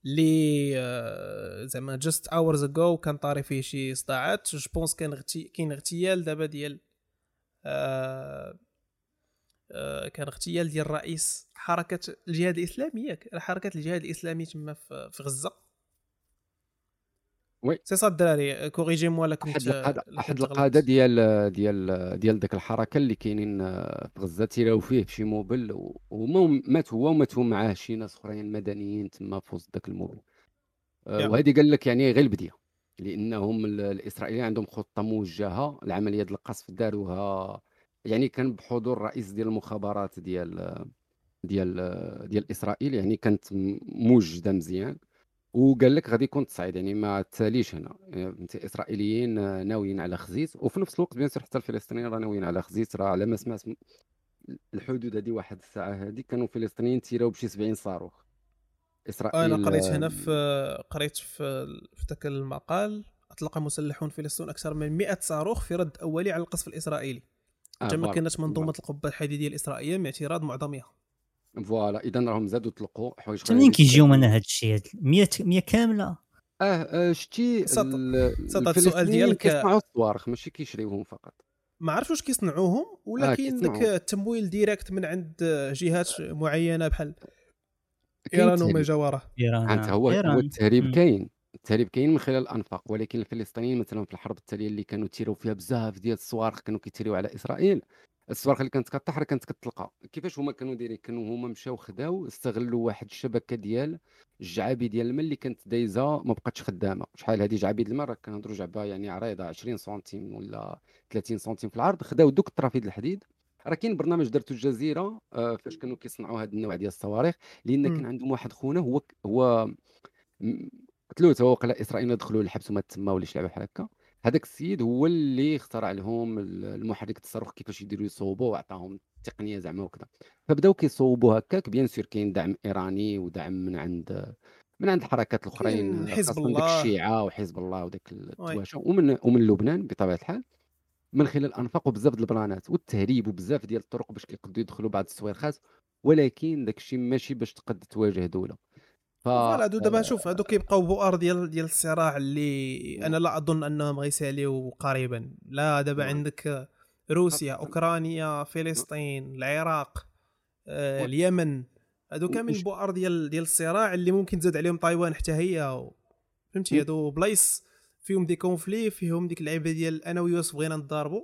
اللي آه، زعما just hours ago كان طاري فيه شي صداعات je pense كان. كاين اغتيال دابا ديال آه، آه، كان اغتيال ديال رئيس حركة الجهاد الإسلامي ياك حركة الجهاد الإسلامي تما في غزة oui. c'est ça الدراري corrigez-moi لا كنت احد القاده كنت القادة. ديال ديال ديال ديك الحركة اللي كاينين آه، في غزة تيراو فيه بشي immeuble وما مات هو وماتوا معاه شي ناس أخرين مدنيين تما في وسط داك ال immeuble آه،. وهذه قال لك يعني غير البديه لأنهم ال- الإسرائيليين عندهم خطة موجهة العملية القصف داروها يعني كان بحضور رئيس ديال المخابرات ديال ديال ديال إسرائيل يعني كانت موجدة مزيان. وقال لك غادي يكون تصعيد يعني ما تساليش هنا. يعني أنت إسرائيليين آه، ناويين على خزيز وفي نفس الوقت بيان سور حتى الفلسطينيين راه ناويين على خزيز راه على ما سمعت الحدود هذه واحد الساعة هذه كانوا الفلسطينيين تيراو بشي 70 صاروخ. إسرائيل أنا قريت هنا آه، في قريت في في ذاك المقال أطلق مسلحون فلسطين أكثر من 100 صاروخ في رد أولي على القصف الإسرائيلي. آه، voilà، كانت منظومه القبة الحديدية الإسرائيلية من اعتراض معظمها. voilà. اذا راهم زادوا طلقوا حوايج منين كيجيو من هذا الشيء؟ هاد 100 100 كاملة؟ آه آه، شتي سط- ال- سط هاد السؤال ديالك- كيصنعوا الصواريخ ماشي كيشريوهم فقط. ما عرفتش واش كيصنعوهم ولا آه، كاين داك. التمويل direct من عند جهات معينة بحال إيران. وما جا وراه إيران انت هو. التهريب. كاين. التهريب كاين من خلال الأنفاق ولكن الفلسطينيين مثلا في الحرب التالية اللي كانوا تيراو فيها بزاف ديال الصواريخ كانوا كيتيريو على إسرائيل. الصواريخ اللي كانت كطيح راه كانت كتطلقى كيفاش هما كانوا دايرين؟ كانوا هما مشاو خداو استغلوا واحد الشبكة ديال الجعابي ديال الماء اللي كانت دايزة ما بقاتش خدامة. شحال هذه جعابي ديال الماء راه كنهضروا جعبه يعني عريضة 20 سنتيم ولا 30 سنتيم في العرض خداو دوك الطرافيد الحديد. راه كاين برنامج درتو الجزيرة آه، فاش كانوا كيصنعوا هذا النوع ديال الصواريخ لأن. كان عندهم واحد خونا هو هو قتلوه هو وقيلا الاسرائيليين دخلوا للحبس وما تما ولا شي لعبه بحال هكا. هذاك السيد هو اللي اخترع لهم ال- المحرك الصاروخ كيفاش يديروا يصوبوا وعطاهم التقنية زعما وكذا فبداو كيصوبوا هكاك. bien sûr كاين دعم إيراني ودعم من عند من عند الحركات الأخرين حزب الله. الشيعة وحزب الله وداك oui. التواشا ومن ومن لبنان بطبيعة الحال. من خلال الانفاق وبزاف ديال البلانات والتهريب وبزاف ديال الطرق باش كيقدروا يدخلوا بعض الصويرخات ولكن داك الشيء ماشي باش تقد تواجه دولة. ف voilà هادو دابا شوف هادو كيبقاو بؤر ديال ديال الصراع اللي أنا لا أظن أنهم غيساليو قريبا. لا دابا. عندك روسيا. أوكرانيا فلسطين العراق آه، اليمن. هادو كاملين وش- بؤر ديال ديال الصراع اللي ممكن تزاد عليهم تايوان حتى هي و- فهمتي. هادو بلايص فيهم des conflits فيهم ديك اللعيبة ديال أنا ويوسف بغينا نضاربوا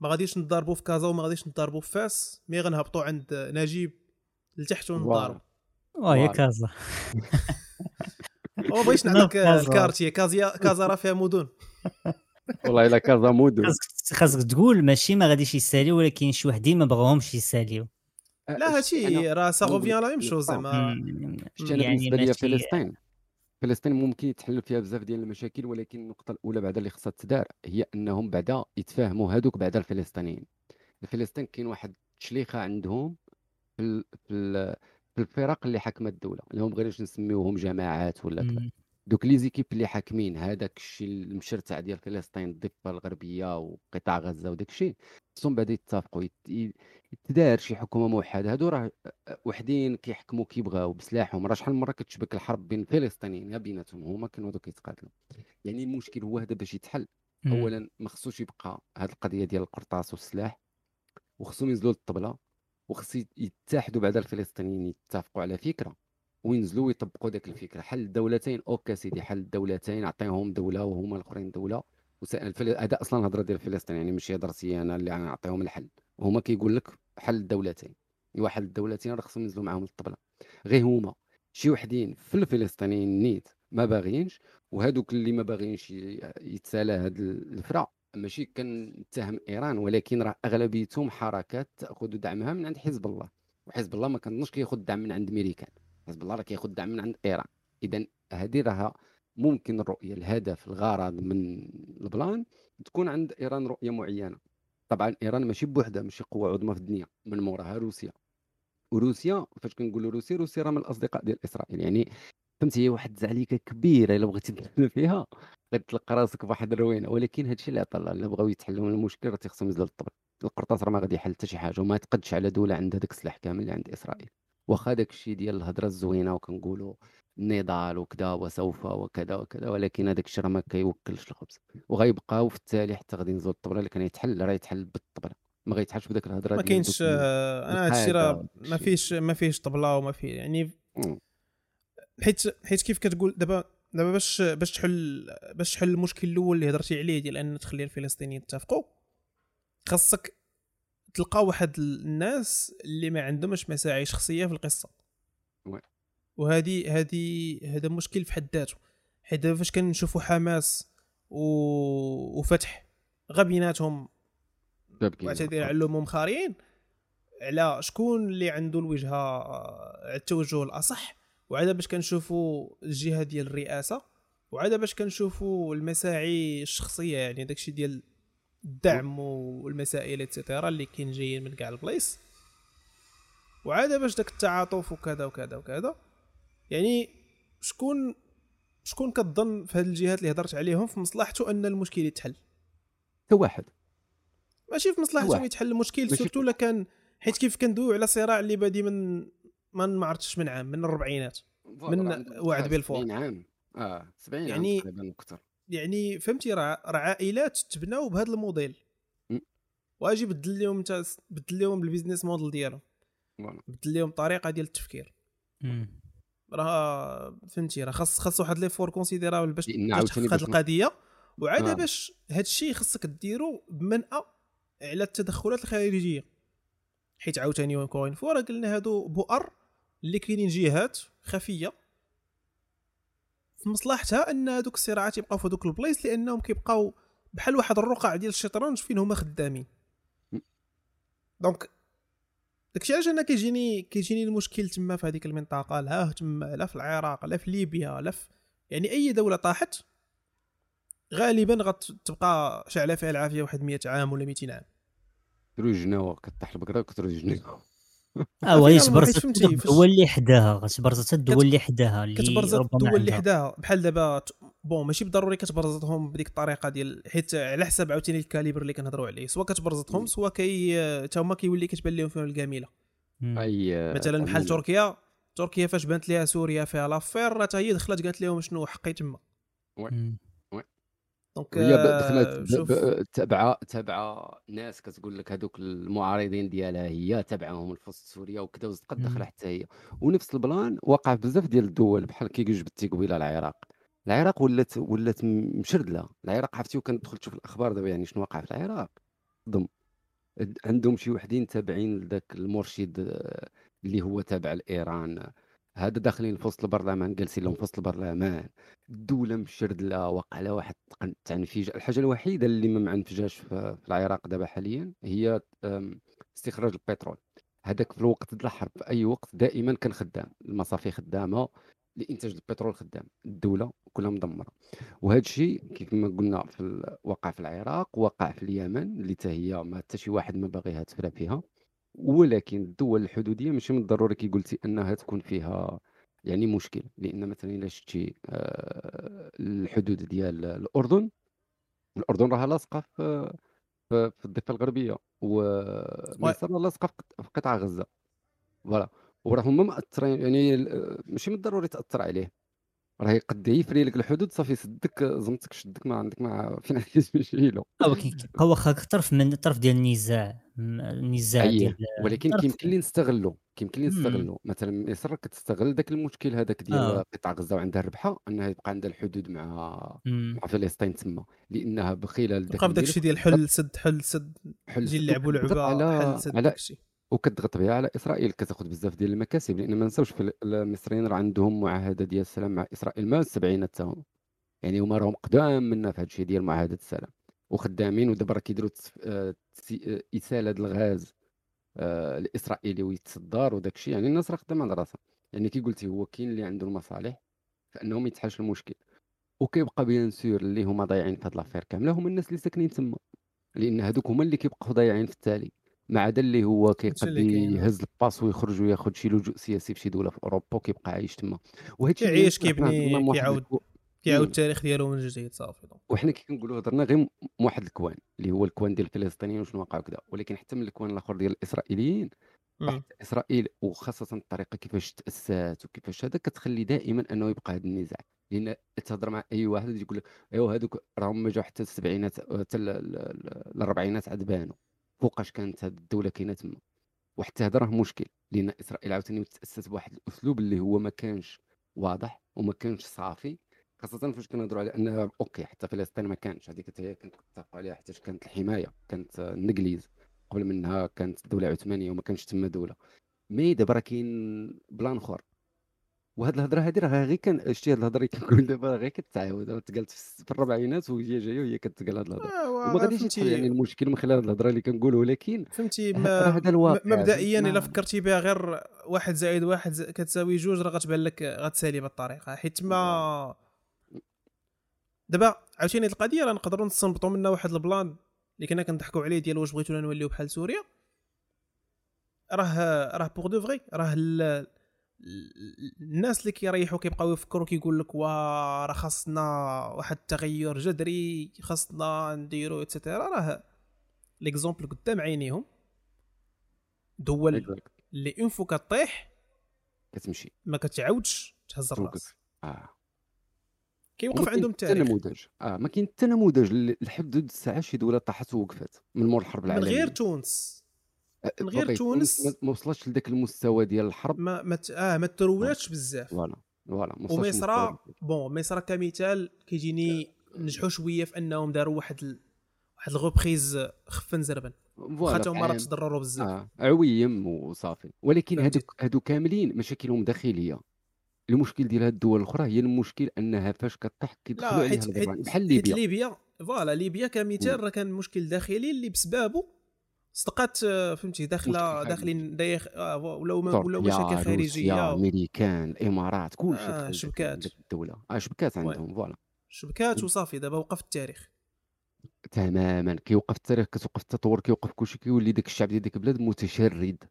ما غاديش نضاربوا في كازا وما غاديش نضاربوا في فاس mais غنهبطوا عند نجيب لتحت ونضاربوا آه يا. كازا وما بغيتش لا، نعطيك كازا. ال quartier كازا كازا راه فيها مدن والله الا كازا مودو خاصك خاصك تقول ماشي ما غاديش يساليو ولكن شي وحدين ما بغاوهمش يساليو لا هادشي راه سا غوفيان لا ميم شوز زعما يعني بالنسبة لي فلسطين. فلسطين ممكن يتحل فيها بزاف ديال المشاكل ولكن النقطة الأولى بعدا اللي خصها تدار هي أنهم بعدا يتفاهموا هذوك بعدا الفلسطينيين. الفلسطين كاين واحد التشليخة عندهم في ال- في ال- في الفرق اللي حاكمه الدولة اللي هم بغيناش نسميوهم جماعات ولا كذا. دوك لي زيكيب اللي حاكمين هذاك الشيء المشرتع ديال فلسطين الضفة الغربية وقطاع غزة وداك الشيء خصهم بعدا يتفقوا يتدار شي حكومة موحدة. هادو راه وحدين كيحكموا كيبغاو بسلاحهم. راه شحال من مرة كتشبك الحرب بين الفلسطينيين بيناتهم هما كانوا دوك يتقاتلوا. يعني المشكل هو هذا باش يتحل. اولا ما خصوش يبقى هذه القضية ديال القرطاس والسلاح وخصهم ينزلوا للطبلة. وخص يتحدوا بعد الفلسطينيين يتفقوا على فكرة وينزلوا ويطبقوا ذاك الفكرة. حل الدولتين أوكي سيدي حل الدولتين عطيهم دولة وهما الأخرين دولة هذا أصلا هضره ديال فلسطين يعني ماشي هضرتي أنا اللي نعطيهم الحل. وهما كيقول لك حل الدولتين. واحد الدولتين راه خصهم ينزلوا معاهم الطبله غير هما شي وحدين في الفلسطينيين نيت ما باغيينش وهذوك اللي ما باغيينش يتسالى هاد الفرا ماشي كنتهم إيران ولكن راه أغلبيتهم حركات تأخذ دعمها من عند حزب الله. وحزب الله ما كنظنش كياخذ دعم من عند أمريكان. حزب الله راه كياخذ دعم من عند إيران. اذا هذه راها ممكن الرؤية الهدف الغرض من البلان تكون عند إيران رؤية معينة. طبعا إيران ماشي بوحدها ماشي قوة عظمى في الدنيا. من موراها روسيا. وروسيا فاش كنقولوا روسيا روسيا راه من الأصدقاء ديال إسرائيل. يعني فهمتي هي واحد الزعليكه كبيرة إلا بغيتي تدخل فيها غتلقى راسك بواحد الروينة. ولكن هادشي اللي عطى الله الا بغاو يتحلوا من المشكل راه تيخصهم ينزلوا للطبل القرطاس راه ما غادي يحل حتى شي حاجة وما تقدش على دولة عندها داك السلاح كامل اللي عند إسرائيل. واخا داك الشيء ديال الهضرة الزوينة وكنقولوا النضال وكذا وسوف وكذا وكذا ولكن هذاك الشيء راه ما كيوكلش الخبز. وغيبقاو في التالي حتى غادي ينزلوا الطبله اللي كان يتحل راه يتحل بالطبله ما غيتحلش بداك الهضرة ما كاينش آه، أنا هادشي راه ما فيش ما فيش طبلة وما في يعني حيت حيت كيف كتقول دابا دابا باش باش تحل باش تحل المشكل الأول اللي هضرتي عليه ديال أن تخلي الفلسطينيين يتفقوا خاصك تلقى واحد الناس اللي ما عندهمش مساعي شخصية في القصة. وهذه هذه هذا مشكل في حد ذاته. حيت دابا فاش كنشوفوا حماس و... وفتح غبيناتهم واعتذر على الأمم خارين على شكون اللي عنده الوجهة التوجه الأصح. وعاد باش كنشوفوا الجهة ديال الرئاسة وعاد باش كنشوفوا المساعي الشخصية يعني داكشي ديال الدعم والمسائل et cetera اللي كاين جايين من كاع البلايص. وعاد باش داك التعاطف وكذا وكذا وكذا. يعني شكون شكون كتظن في هذه الجهات اللي هضرت عليهم في مصلحته أن المشكل يتحل؟ هو واحد. ماشي في مصلحته يتحل المشكل surtout الا كان حيت كيف كندويو على صراع اللي بادي من ما عرفتش من عام من الأربعينات. من وعد بلفور 70 عام. آه 70 يعني عام أكثر. يعني فهمتي راه راه عائلات تبناو بهذا الموديل واجي بدل لهم انت بدل لهم ال business model ديالهم بدل لهم الطريقة ديال التفكير. راه فهمتي راه خاص خاص واحد لي effort considérable باش تحقق هذه القضية. وعاد آه. باش هذا الشيء خاصك ديرو بمنأى على التدخلات الخارجية. حيت عاوتاني وكون encore قلنا هادو بؤر اللي كاينين جهات خفية في مصلحتها أن هذوك الصراعات يبقاو في هذوك البلايص لأنهم كيبقاو بحال واحد الرقع ديال الشطرنج فين هما خدامين donc داكشي علاش أنا كيجيني كيجيني المشكل تما في هذيك المنطقة؟ لا تما لا في العراق لا في ليبيا لا في يعني أي دولة طاحت غالبا غتبقى شعلة فيها العافية واحد 100 عام ولا 200 عام. كتروج جناوة كطيح البقره جناوة. آه وهي تبرزت الدول اللي حداها تبرزت الدول اللي حداها اللي كتبرزت الدول اللي حداها. بحال دابا bon ماشي بالضروري كتبرزتهم بديك الطريقة ديال حيت على حساب عاوتاني ال calibre اللي كنهضروا عليه. سواء كتبرزتهم سواء كي حتى هما كيولي كتبان لهم فيهم الكامله أي مثلا بحال تركيا تركيا فاش بانت ليها سوريا فيها l'affaire حتى هي دخلت قالت لهم شنو حقي تما. دونك هي دخلت تابعه تابعه ناس كتقول لك هذوك المعارضين ديالها هي تابعهم الفصل سوريا وكذا وزد قد دخل حتى هي. ونفس البلان وقع في بزاف ديال الدول بحال كي جبتي قبيله العراق. العراق ولات ولات مشردلة. العراق عرفتي وكندخل تشوف الأخبار دابا يعني شنو وقع في العراق؟ ضم. عندهم شي وحدين تابعين لذاك المرشد اللي هو تابع لايران هذا داخلين في وسط البرلمان جالسين لهم في وسط البرلمان الدولة مشردلة وقع لها واحد التعنفيج الحاجة الوحيدة اللي ما معنفجاش في العراق دابا حاليا هي استخراج البترول. هذاك في الوقت د الحرب في أي وقت دائما كان خدام. المصافي خدامة لإنتاج البترول خدام. الدولة كلها مدمرة. وهذا الشيء كيف ما قلنا في وقع في العراق وقع في اليمن اللي هي ما حتى شي واحد ما باغيها تفرى فيها ولكن الدول الحدودية ماشي من الضروري كي قلتي أنها تكون فيها يعني مشكل لأن مثلا إلا شفتي آه، الحدود ديال الأردن الأردن راها لاصقة في في الضفة الغربية ومصر لاصقة في قطاع غزة. فوالا. وراه هما مأثرين يعني ماشي من الضروري تأثر عليه. راه يقد يفري لك الحدود صافي سدك زمتك شدك ما عندك ما فين غادي تمشي له كيبقى واخا طرف من الطرف ديال النزاع النزاع أيه. ديال ولكن كيمكن لي نستغلو كيمكن لي. نستغلو مثلا مصر كتستغل داك المشكل هذاك ديال آه. قطاع غزة وعندها الربحه أنها يبقى عندها الحدود مع. مع فلسطين تما لأنها بخلال داك الشيء ديال حل سد حل سد حل سد نلعبوا لعبة على حل سد على وكتضغط بها على إسرائيل كتاخذ بزاف ديال المكاسب لأن ما نساوش في المصريين راه عندهم معاهدة ديال السلام مع إسرائيل ما السبعينات تا هما. يعني هما راهم قدام منا في هذا الشيء ديال معاهدة السلام. وخدامين ودابا راه كيديروا آه، آه، إسالة الغاز آه، الإسرائيلي ويتصدر وداك الشيء يعني الناس راه خدامة على راسها. يعني كي قلتي هو كاين اللي عنده المصالح فإنهم يتحاشوا المشكل. وكيبقى bien sûr اللي هما ضايعين في هاد l'affaire كاملة هما الناس اللي ساكنين تما. لأن هذوك هما اللي كيبقاو ضايعين في التالي. ما عدا اللي هو كيقد. يهز الباس ويخرج وياخذ شي لجوء سياسي في شي دولة في أوروبا وكيبقى عايش تما. وهادشي كيعيش كيبني كيعاود كيعاود. التاريخ ديالو من جديد صافي وحنا كي كنقولوا هضرنا غير واحد الكوان اللي هو الكوان ديال الفلسطينيين وشنو وقع وكذا ولكن حتى من الكوان الأخر ديال الإسرائيليين إسرائيل وخاصة الطريقة كيفاش تاسات وكيفاش هذا كتخلي دائما أنه يبقى هذا النزاع. لأن تهضر مع أي واحد يقول لك أيوا هذوك راهم ما جاو حتى السبعينات حتى ال- ال- ال- الأربعينات عاد بانوا. فوقاش كانت هذه الدولة كاينة تما. وحتى هذا راه مشكل لأن إسرائيل عاوتاني تاسست بواحد الأسلوب اللي هو ما كانش واضح وما كانش صافي خاصة فاش كنهضروا على ان OK حتى فلسطين ما كانش. هذيك حتى هي كنت كنتفقوا عليها حتى كانت الحماية كانت الإنجليز قبل منها كانت الدولة العثمانية وما كانش تما دولة. mais دابا راه كاين plan آخر. وهاد الهضرة هادي راه غير كان شتي هاد الهضرة اللي كنقول دابا راه غير كتعاود راه تقالت في الس- في الربعينات وهي جاية وهي كتقال هاد الهضرة. آه، وما غاديش يتحل يعني المشكل من خلال هاد الهضرة اللي كنقول ولكن فهمتي راه ما هذا م- الواقع مبدئيا ما- إلا فكرتي بها غير واحد زائد واحد ز- كتساوي جوج راه غتبان لك غتسالي بالطريقة حيت ما دابا عاوتاني هاد القضية راه نقدروا نستنبطوا منها واحد ال plan اللي كنا كنضحكوا عليه ديال واش بغيتونا نوليو بحال سوريا. راه راه pour de vrai راه ال- الناس اللي كيريحوا كيبقاو يفكروا كيقول لك وا راه خاصنا واحد التغير جذري خاصنا نديرو et cetera راه l'exemple قدام عينيهم. دول. اللي une fois كطيح كتمشي. ما كتعاودش تهز الراس. آه. كيوقف عندهم التاريخ نموذج. آه ما كاين حتى نموذج. لحد الساعة شي دولة طاحت ووقفت من مور الحرب من العالمية. غير تونس. من غير تونس ما- وصلتش لذاك المستوى ديال الحرب؟ ما ما ت- آه ما ترواتش بزاف. voilà voilà ومصر bon مصر كمثال كيجيني نجحوا شوية في أنهم داروا واحد ال... واحد ال reprise خف زربن. voilà واخا هما راه. تضرروا بزاف. آه عويم وصافي. ولكن فهمتي. هادو هادو كاملين مشاكلهم داخلية. المشكل ديال هاد الدول الأخرى هي المشكل أنها فاش كطيح كيدخلوا عليها بحال ليبيا. ليبيا voilà ليبيا كمثال راه كان مشكل داخلي اللي بسبابه صدقات آه، فهمتي داخله داخلين دايخ آه، تركيا، ولاو مشاكل خارجية. أمريكان الإمارات كل شيء آه، شبكات. الدولة. آه شبكات. عندهم voilà. شبكات وصافي دابا وقف التاريخ. تماما. كيوقف التاريخ كتوقف التطور كيوقف كلشي كيولي داك الشعب ديال ديك البلاد متشرد.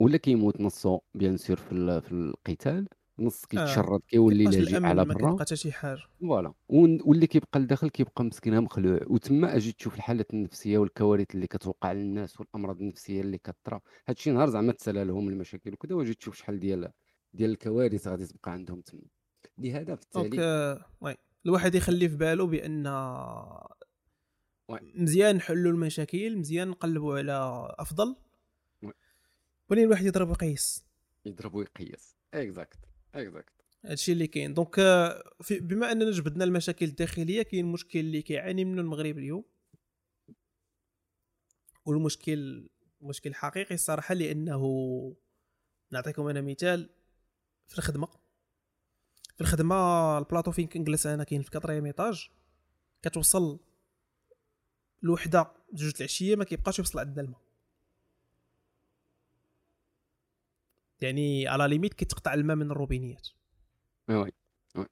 ولا كيموت نصو bien sûr في في القتال. نص كيتشرد كيولي لاجئ على ما برا. كيبقى حتى شي حاجة voilà. واللي كيبقى لداخل كيبقى مسكينها مخلوع. وتما أجي تشوف الحالات النفسية والكوارث اللي كتوقع للناس والأمراض النفسية اللي كطرا هادشي نهار زعما تسالى لهم المشاكل وكذا واجي تشوف شحال ديال ديال الكوارث غادي تبقى عندهم تما. لهذا في التالي آه، oui. الواحد يخلي في باله بأن. مزيان نحلوا المشاكل مزيان نقلبوا على أفضل. ولكن الواحد يضرب ويقيس. يضرب ويقيس. exact exact هادشي اللي كاين. donc آه، بما أننا جبدنا المشاكل الداخلية كاين مشكل اللي كيعاني منه المغرب اليوم. والمشكل مشكل حقيقي الصراحه لأنه نعطيكم أنا مثال في الخدمة. في الخدمة البلاطو فين كنجلس أنا كاين في quatrième étage. كتوصل الوحده جوج العشية ما كيبقاش يوصل عندنا الماء. يعني على limite كيتقطع الماء من الروبينيات وي وي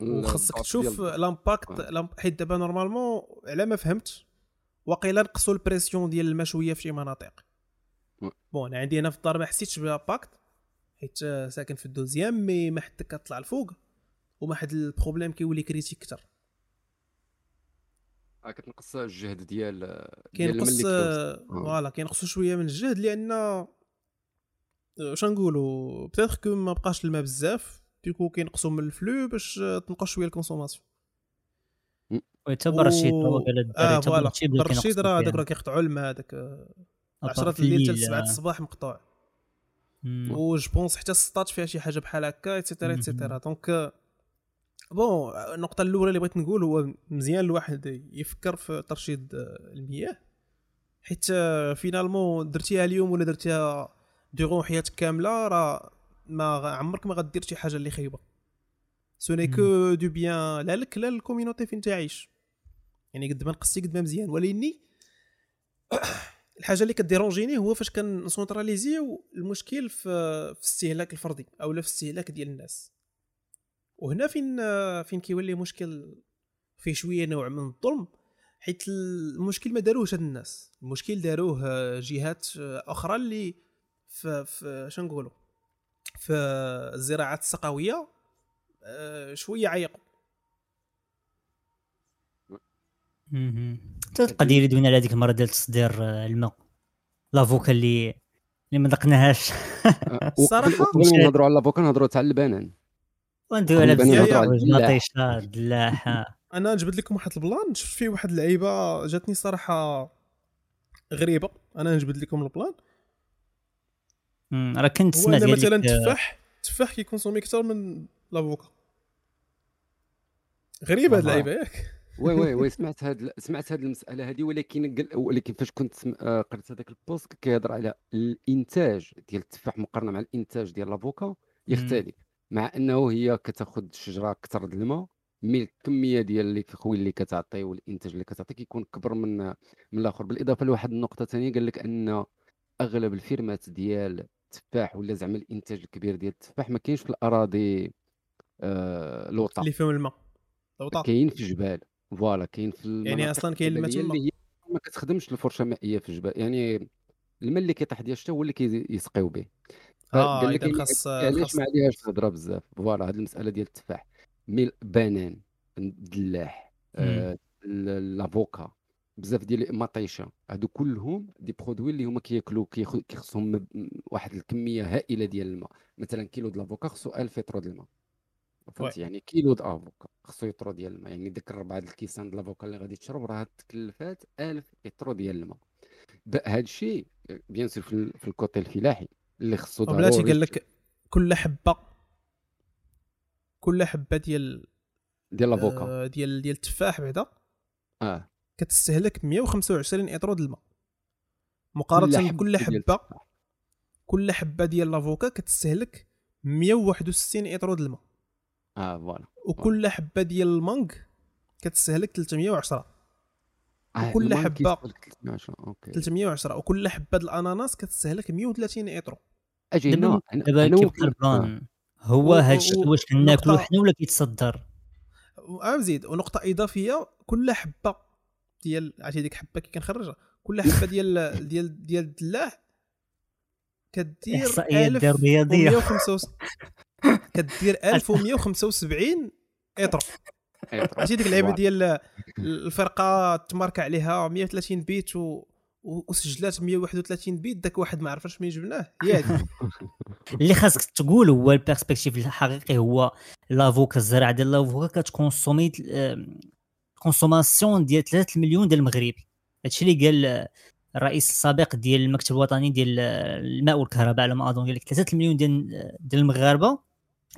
وخاصك تشوف. l'impact. l'imp- حيت دابا normalement على ما فهمت واقيلا نقصوا ال pression ديال الماء شوية في شي مناطق. bon أنا عندي أنا في الدار ما حسيتش ب l'impact حيت ساكن في ال deuxième mais ما حد كطلع الفوق وما حد ال problème كيولي critique أكثر آه، كتنقص الجهد ديال كاين ديال الماء قص اللي كيوصل. آه. voilà كينقصوا شوية من الجهد لأن واش نقولوا peut-être que ما بقاش الماء بزاف donc كينقصوا من ال flux باش تنقص شوية ال consommation حتى برشيد آه voilà. برشيد راه هذاك راه كيقطعوا الماء هذاك 10 الليل حتى 7 الصباح مقطوع و je pense حتى السطات فيها شي حاجة بحال هكا et cetera et cetera donc bon النقطة الأولى اللي بغيت نقول هو مزيان الواحد يفكر في ترشيد المياه حيت finalement درتيها اليوم ولا درتيها durant حياتك كاملة راه ما عمرك ما غدير شي حاجة اللي خايبة. ce n'est que de bien لا لك لا ال community فين تعيش؟ يعني قد ما نقصتي قد ما مزيان. ولكني الحاجة اللي ك déranger ني هو فاش كن centraliser يو المشكل في في الاستهلاك الفردي أو في الاستهلاك ديال الناس. وهنا فين فين كيولي مشكل فيه شوية نوع من الظلم؟ حيت المشكل ما داروهش هاد الناس. المشكل داروه جهات أخرى اللي في في شنو نقولوا؟ في الزراعات السقويه آه، شوية عيقوا اللي دوينا على هذيك المرة ديال تصدير آه، الماء. لافوكا اللي اللي ما ذقناهاش. الصراحه قبل نهضروا على لافوكا نهضروا على البنان. وندوي على بزاف دلاحه أنا نجبد لكم واحد البلان شفت فيه واحد اللعيبة جاتني صراحة غريبة. أنا نجبد لكم البلان. راه كنت سمعت مثلا التفاح التفاح كي consommer أكثر من لافوكا غريبه هاد اللعيبة ياك. وي وي وي سمعت هاد سمعت هاد المسألة هذه ولكن ولكن فاش كنت آه، قريت هذاك البوست كيهضر على الإنتاج ديال التفاح مقارنة مع الإنتاج ديال l'avocat يختلف مع أنه هي كتأخذ الشجرة أكثر د الماء mais الكمية ديال اللي كخوي اللي كتعطي والإنتاج اللي كتعطي كيكون كبر من من الآخر. بالإضافة لواحد النقطة ثانية قال لك أن أغلب ال fermes ات ديال التفاح ولا زعما الإنتاج الكبير ديال التفاح ما كاينش في الأراضي آه لوطا اللي فيهم الماء لوطا كاين في الجبال voilà كاين في يعني أصلا كاين الماء تما. ما كتخدمش الفرشة مائيه في الجبال يعني الماء اللي كيطيح ديال الشتا هو اللي كيسقيو به. آه قال لك خاص علاش ما عليهاش الهضره بزاف؟ voilà هذه المسألة ديال التفاح. mais البنان الدلاح آه l'avocat بزاف ديال المطيشة. هادو كلهم des produits اللي هما كياكلوا كيخصهم واحد الكمية هائلة ديال الماء. مثلا كيلو د l'avocat خصو 1000 لتر ديال الماء فهمت يعني كيلو د avocat خصو ايطرو ديال الماء. يعني ديك الربعة د الكيسان د l'avocat اللي غادي تشرب راه تكلفات 1000 لتر ديال الماء. هذا الشيء bien sûr في ال côté الفلاحي اللي خصو بلاتي قال لك كل حبة كل حبة ديال ديال آه ديال ديال التفاح بعدا؟ آه. كتستهلك 125 اطرو د الماء. مقارنة بكل حبة كل حبة ديال l'avocat كتستهلك 161 اطرو د الماء. آه voilà وكل حبة ديال ال mangue كتستهلك 310 آه وكل حبة 310 OK. 310 وكل حبة الأناناس كتستهلك 130 اطرو أجي دابا دابا البلان هو هذا الشيء واش كناكلو حنا ولا كيتصدر؟ زيد ونقطة إضافية كل حبة ديال عرفتي ديك حبة كي كنخرجها كل حبة ديال ديال ديال الدلاح كدير احصائيات ديال الرياضيه كدير 1175 اطر عرفتي ديك اللعيبه ديال الفرقة تمارك عليها 130 بيت و وسجلات 131 بيت داك واحد ما عرفش منين جبناه. هي هذه. اللي خاصك تقول هو البيرسبكتيف الحقيقي هو لافوكا الزراعه ديال لافوكا كتكونسومي كونسوماسيون ديال 3 مليون ديال المغرب. هادشي اللي قال الرئيس السابق ديال المكتب الوطني ديال الماء والكهرباء على ما أظن قال لك 3 مليون ديال ديال المغاربة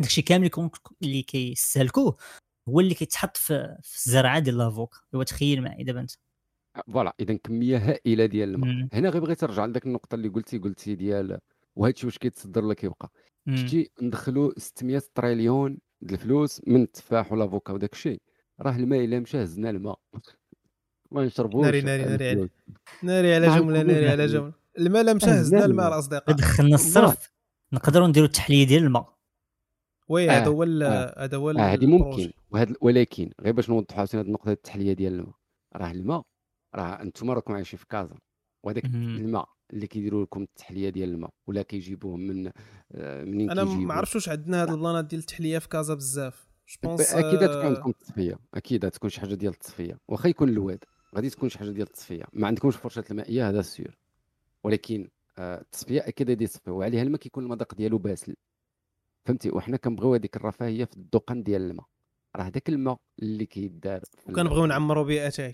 داكشي كامل اللي كيستهلكوه هو اللي كيتحط في, في الزرعة ديال لافوكا هو تخيل معي دابا انت. فوالا اذا كمية هائلة ديال الماء. هنا غير بغيت نرجع لذاك النقطة اللي قلتي قلتي ديال وهذا الشيء واش كيتصدر ولا كيبقى شتي ندخلوا 600 تريليون ديال الفلوس من التفاح والافوكا وداك الشيء راه الماء إلا مشى هزنا الماء. ما نشربوش ناري ناري ناري على ناري على جملة ناري على جملة. الماء لا مشى هزنا الماء الاصدقاء دخلنا الصرف نقدروا نديروا التحلية ديال الماء. وي هذا هو هذا هو هذه ممكن. وهذا ولكن غير باش نوضحوا عاوتاني هذه النقطة التحلية ديال الماء. راه الماء راه أنتم راكم عايشين في كازا. وهذاك الماء اللي كيديروا لكم التحلية ديال الماء ولا كيجيبوه من آه، منين أنا ما عرفتش واش عندنا هاد البلانات ديال التحلية في كازا بزاف. أكيد تكون عندكم التصفيه أكيد تكون شي حاجة ديال التصفية واخا يكون الواد غادي تكون شي حاجة ديال التصفية. ما عندكمش فرشه المائيه هذا سير ولكن آه، التصفية أكيد غادي يصفيو وعليها الماء كيكون المذاق ديالو باسل. فهمتي؟ وحنا كنبغيو هذيك الرفاهية في الدقن ديال الماء. راه داك الماء اللي كيدار وكنبغيو نعمروا بيئتي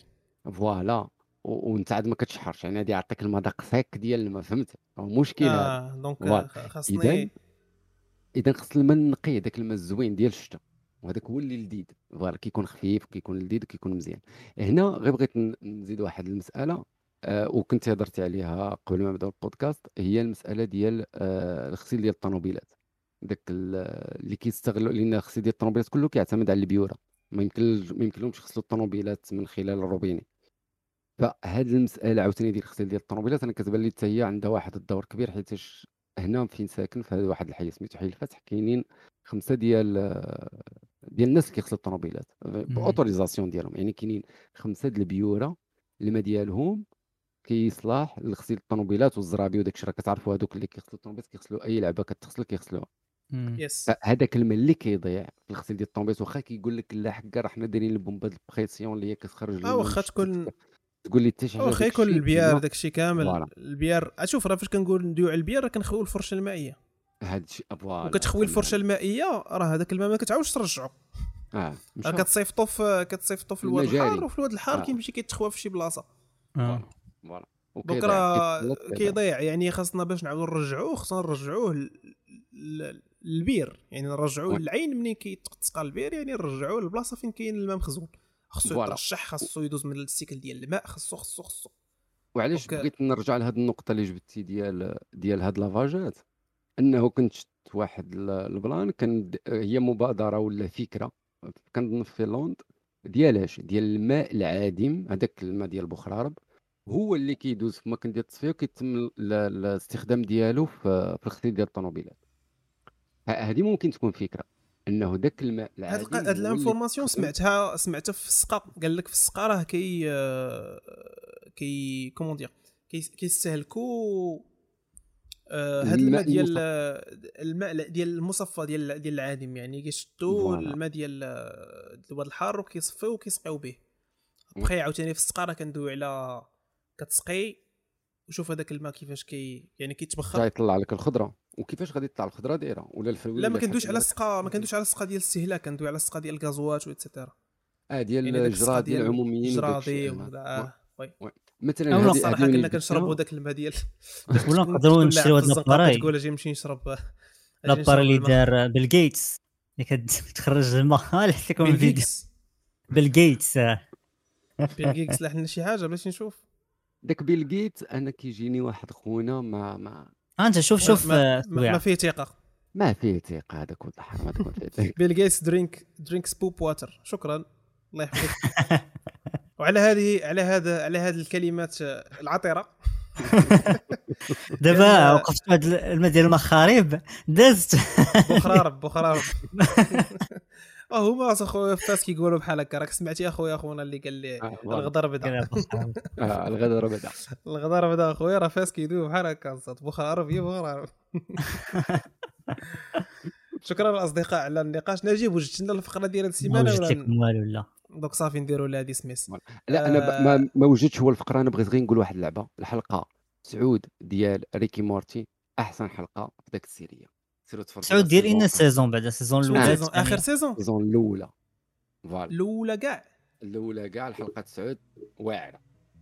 فوالا. وانت عاد ما كتشحرش يعني غادي يعطيك المذاق ساك ديال الماء فهمت؟ مشكل آه دونك خاصني اذا اذا خص الماء نقي داك الماء الزوين ديال الشتاء وهذاك هو اللي لذيذ. فوالا كيكون خفيف كيكون لذيذ كيكون مزيان. هنا غير بغيت نزيد واحد المسألة آه وكنت هضرتي عليها قبل ما نبداو البودكاست هي المسألة ديال آه الغسيل ديال الطوموبيلات. داك اللي كيستغلوا لأن الغسيل ديال الطوموبيلات كله كيعتمد على البيورة. ما يمكن ما يمكنلهمش يغسلوا الطوموبيلات من خلال الروبيني. فهاد المسألة عاوتاني ديال الغسيل ديال الطوموبيلات أنا كتبان لي حتى هي عندها واحد الدور كبير حيتاش هنا فين ساكن في واحد الحي سميتو حي الفتح كاينين خمسة ديال ديال الناس اللي كيغسلوا الطوموبيلات. ب autorisation ديالهم. يعني كاينين خمسة ديال البيورة الماء ديالهم كيصلاح لغسيل الطوموبيلات والزرابي وداك الشيء راه كتعرفوا هذوك اللي كيغسلوا الطوموبيلات كيغسلوا أي لعبة كتغسل كيغسلوها. يس هذاك الماء اللي كيضيع في الغسيل ديال الطوموبيلات. واخا كيقول لك لا حكا راه حنا دايرين البومبا ال pression اللي هي كتخرج آه واخا تكون تقول لي حتى شي حاجة واخا يكون البيار داك الشيء كامل. البيار شوف راه فاش كنقول ندويو على البيار راه كنخويو الفرشة المائية. هذا الشيء وكتخوي الفرشة المائية راه هذاك الماء ما كتعاودش ترجعو. آه راه كتصيفطو في كتصيفطو في الواد الحار وفي الواد الحار آه. كيمشي كيتخوى في شي بلاصة. آه. voilà donc راه كيضيع يعني خاصنا باش نعاودو نرجعوه خصنا نرجعوه للبير. يعني نرجعوه للعين ملي كيتسقى البير يعني نرجعوه للبلاصة فين كاين الماء مخزون. خصو يترشح خصو يدوز من ال cycle ديال الماء خصو خصو خصو. وعلاش بغيت نرجع لهاد النقطة اللي جبتي ديال ديال هاد لافاجات؟ أنه كنت شفت واحد ال plan كان هي مبادرة ولا فكرة كنظن في فنلند ديال اش ديال الماء العادم هذاك الماء ديال بوخرارب هو اللي كيدوز في مكان ديال التصفية وكيتم الاستخدام ديالو في الغسيل ديال الطوموبيلات. هذه ممكن تكون فكرة أنه ذاك الماء العادي هاد ال information سمعتها سمعتها في السقا قال لك في السقا راه كي كي comment dire كيستهلكوا هذا الماء ديال الماء ديال المصفى ديال ديال العادم يعني كيشدوا الماء ديال الواد الحار وكيصفيو وكيسقيو به. بخي عاوتاني في السقا راه كندوي على كتسقي وشوف هذاك الماء كيفاش كي يعني كيتبخر. يطلع لك الخضرة. وكيفاش غادي تطلع الخضرة دايرة؟ ولا الفلوله لا ما كندويش على السقا ما كندويش على السقا ديال الاستهلاك كندوي على السقا ديال الغازوات وإتسيتيرا. آه ديال يعني الجرا ديال العموميين الجرادي آه. وي. مثلا هذه الصراحه كنا كنشربوا ذاك الماء ديال ولا نقدروا نشريو هاد لاباري تقول أجي نمشي نشرب لاباري اللي دار بيل جيتس. اللي كتخرج الماء لحت لكم الفيديو بيل جيتس. بيل جيتس لحنا شي حاجة باش نشوف. داك بيل جيت أنا كيجيني واحد خونا ما ما أنت شوف شوف ما, ما فيه ثقة. ما فيه ثقة هذاك ولد الحرام ما تكون فيه ثقه بيل جيتس درينك درينك سبوب واتر شكرا. الله يحفظك. وعلى هذه على هذا على هذه الكلمات العطرة. دابا وقفت هذا الماء ديال المخاريب دازت. بخرارب بخرارب. آه هما اخويا فاس كيقولوا بحال هكا راك سمعتي أخويا أخونا اللي قال لي آه، الغدر بدا الغدر بدا الغدر بدا أخويا راه فاس كيدوي بحال هكا بخرارب يا بخرارب. شكرا الاصدقاء على النقاش. نجيب وجدت لنا الفقره ديال هذه السيمانه ولا لكم والو لا. دونك صافي نديروا لها هذه سميس لا أنا ما, ما وجدتش هو الفقرة أنا بغيت غير نقول واحد اللعبة. الحلقة سعود ديال ريكي مورتي أحسن حلقة في ذاك السيريه سيروا تفرجوا سعود دير لنا سيزون بعد السيزون الأولى. آخر سيزون. السيزون الأولى. فوالا. الأولى كاع. الأولى كاع الحلقة سعود واعرة.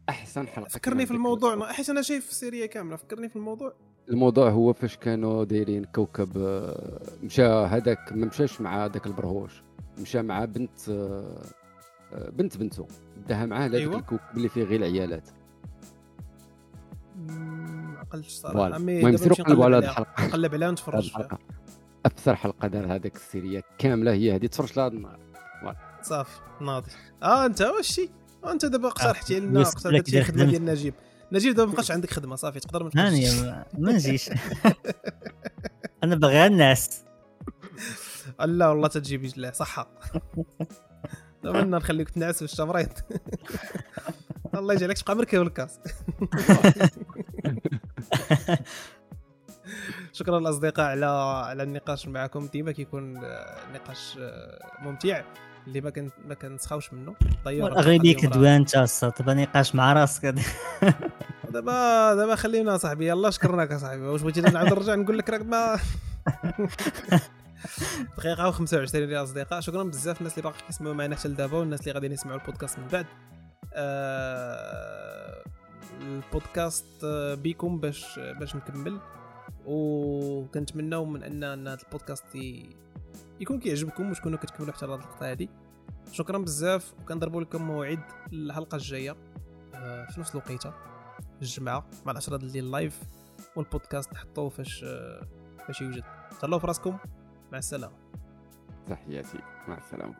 أحسن حلقة فكرني في الموضوع. حيت أنا شايف السيريه كاملة. فكرني في الموضوع. الموضوع هو فاش كانوا دايرين كوكب مشى هذاك ما مشاش مع ذاك البرهوش. مشى مع بنت بنت بنته داها معاه لهذاك أيوة. الكوكب اللي فيه غير العيالات ما عقلتش صراحة. المهم سيروا قلبوا على هذه الحلقة. نقلب عليها ونتفرج. أكثر حلقة دار هذاك السيرية كاملة هي هذه تفرج لها النهار. صافي ناضي. آه أنت واش أنت دابا اقترحتي لنا اقترحتي الخدمة ديال نجيب. نجيب دابا مابقاش عندك خدمة صافي تقدر ما تمشيش ما نجيش. أنا باغي الناس. لا والله تجيب جلاه صحة. اتمنى نخليك تنعس في الشمريض الله يجعلك تبقى مركب الكاس. شكرا الاصدقاء على على النقاش معكم. ديما كيكون نقاش ممتع. اللي ما كان ما كنسخاوش منه. طيب اغلبيه كدوان انت دابا نقاش مع راسك. دابا دابا خلينا صاحبي. يلا شكرناك صاحبي. واش بغيتي نعاود نرجع نقول لك راك ما دقيقة و25 يا اصدقاء شكرا بزاف الناس اللي باقي كيسمعوا معنا حتى لدابا والناس اللي غاديين يسمعوا البودكاست من بعد. آه البودكاست بيكم باش باش نكمل. وكنتمناو من أن هذا البودكاست يكون كيعجبكم وتكونوا كتكملوا حتى لهاد اللقطه هذه شكرا بزاف وكنضربوا لكم موعد الحلقة الجاية آه، في نفس الوقيتة الجمعة مع العشرة ديال ال live والبودكاست حطوه فاش فاش يوجد. تهلاو في راسكم. مع السلامة. تحياتي. مع السلامة.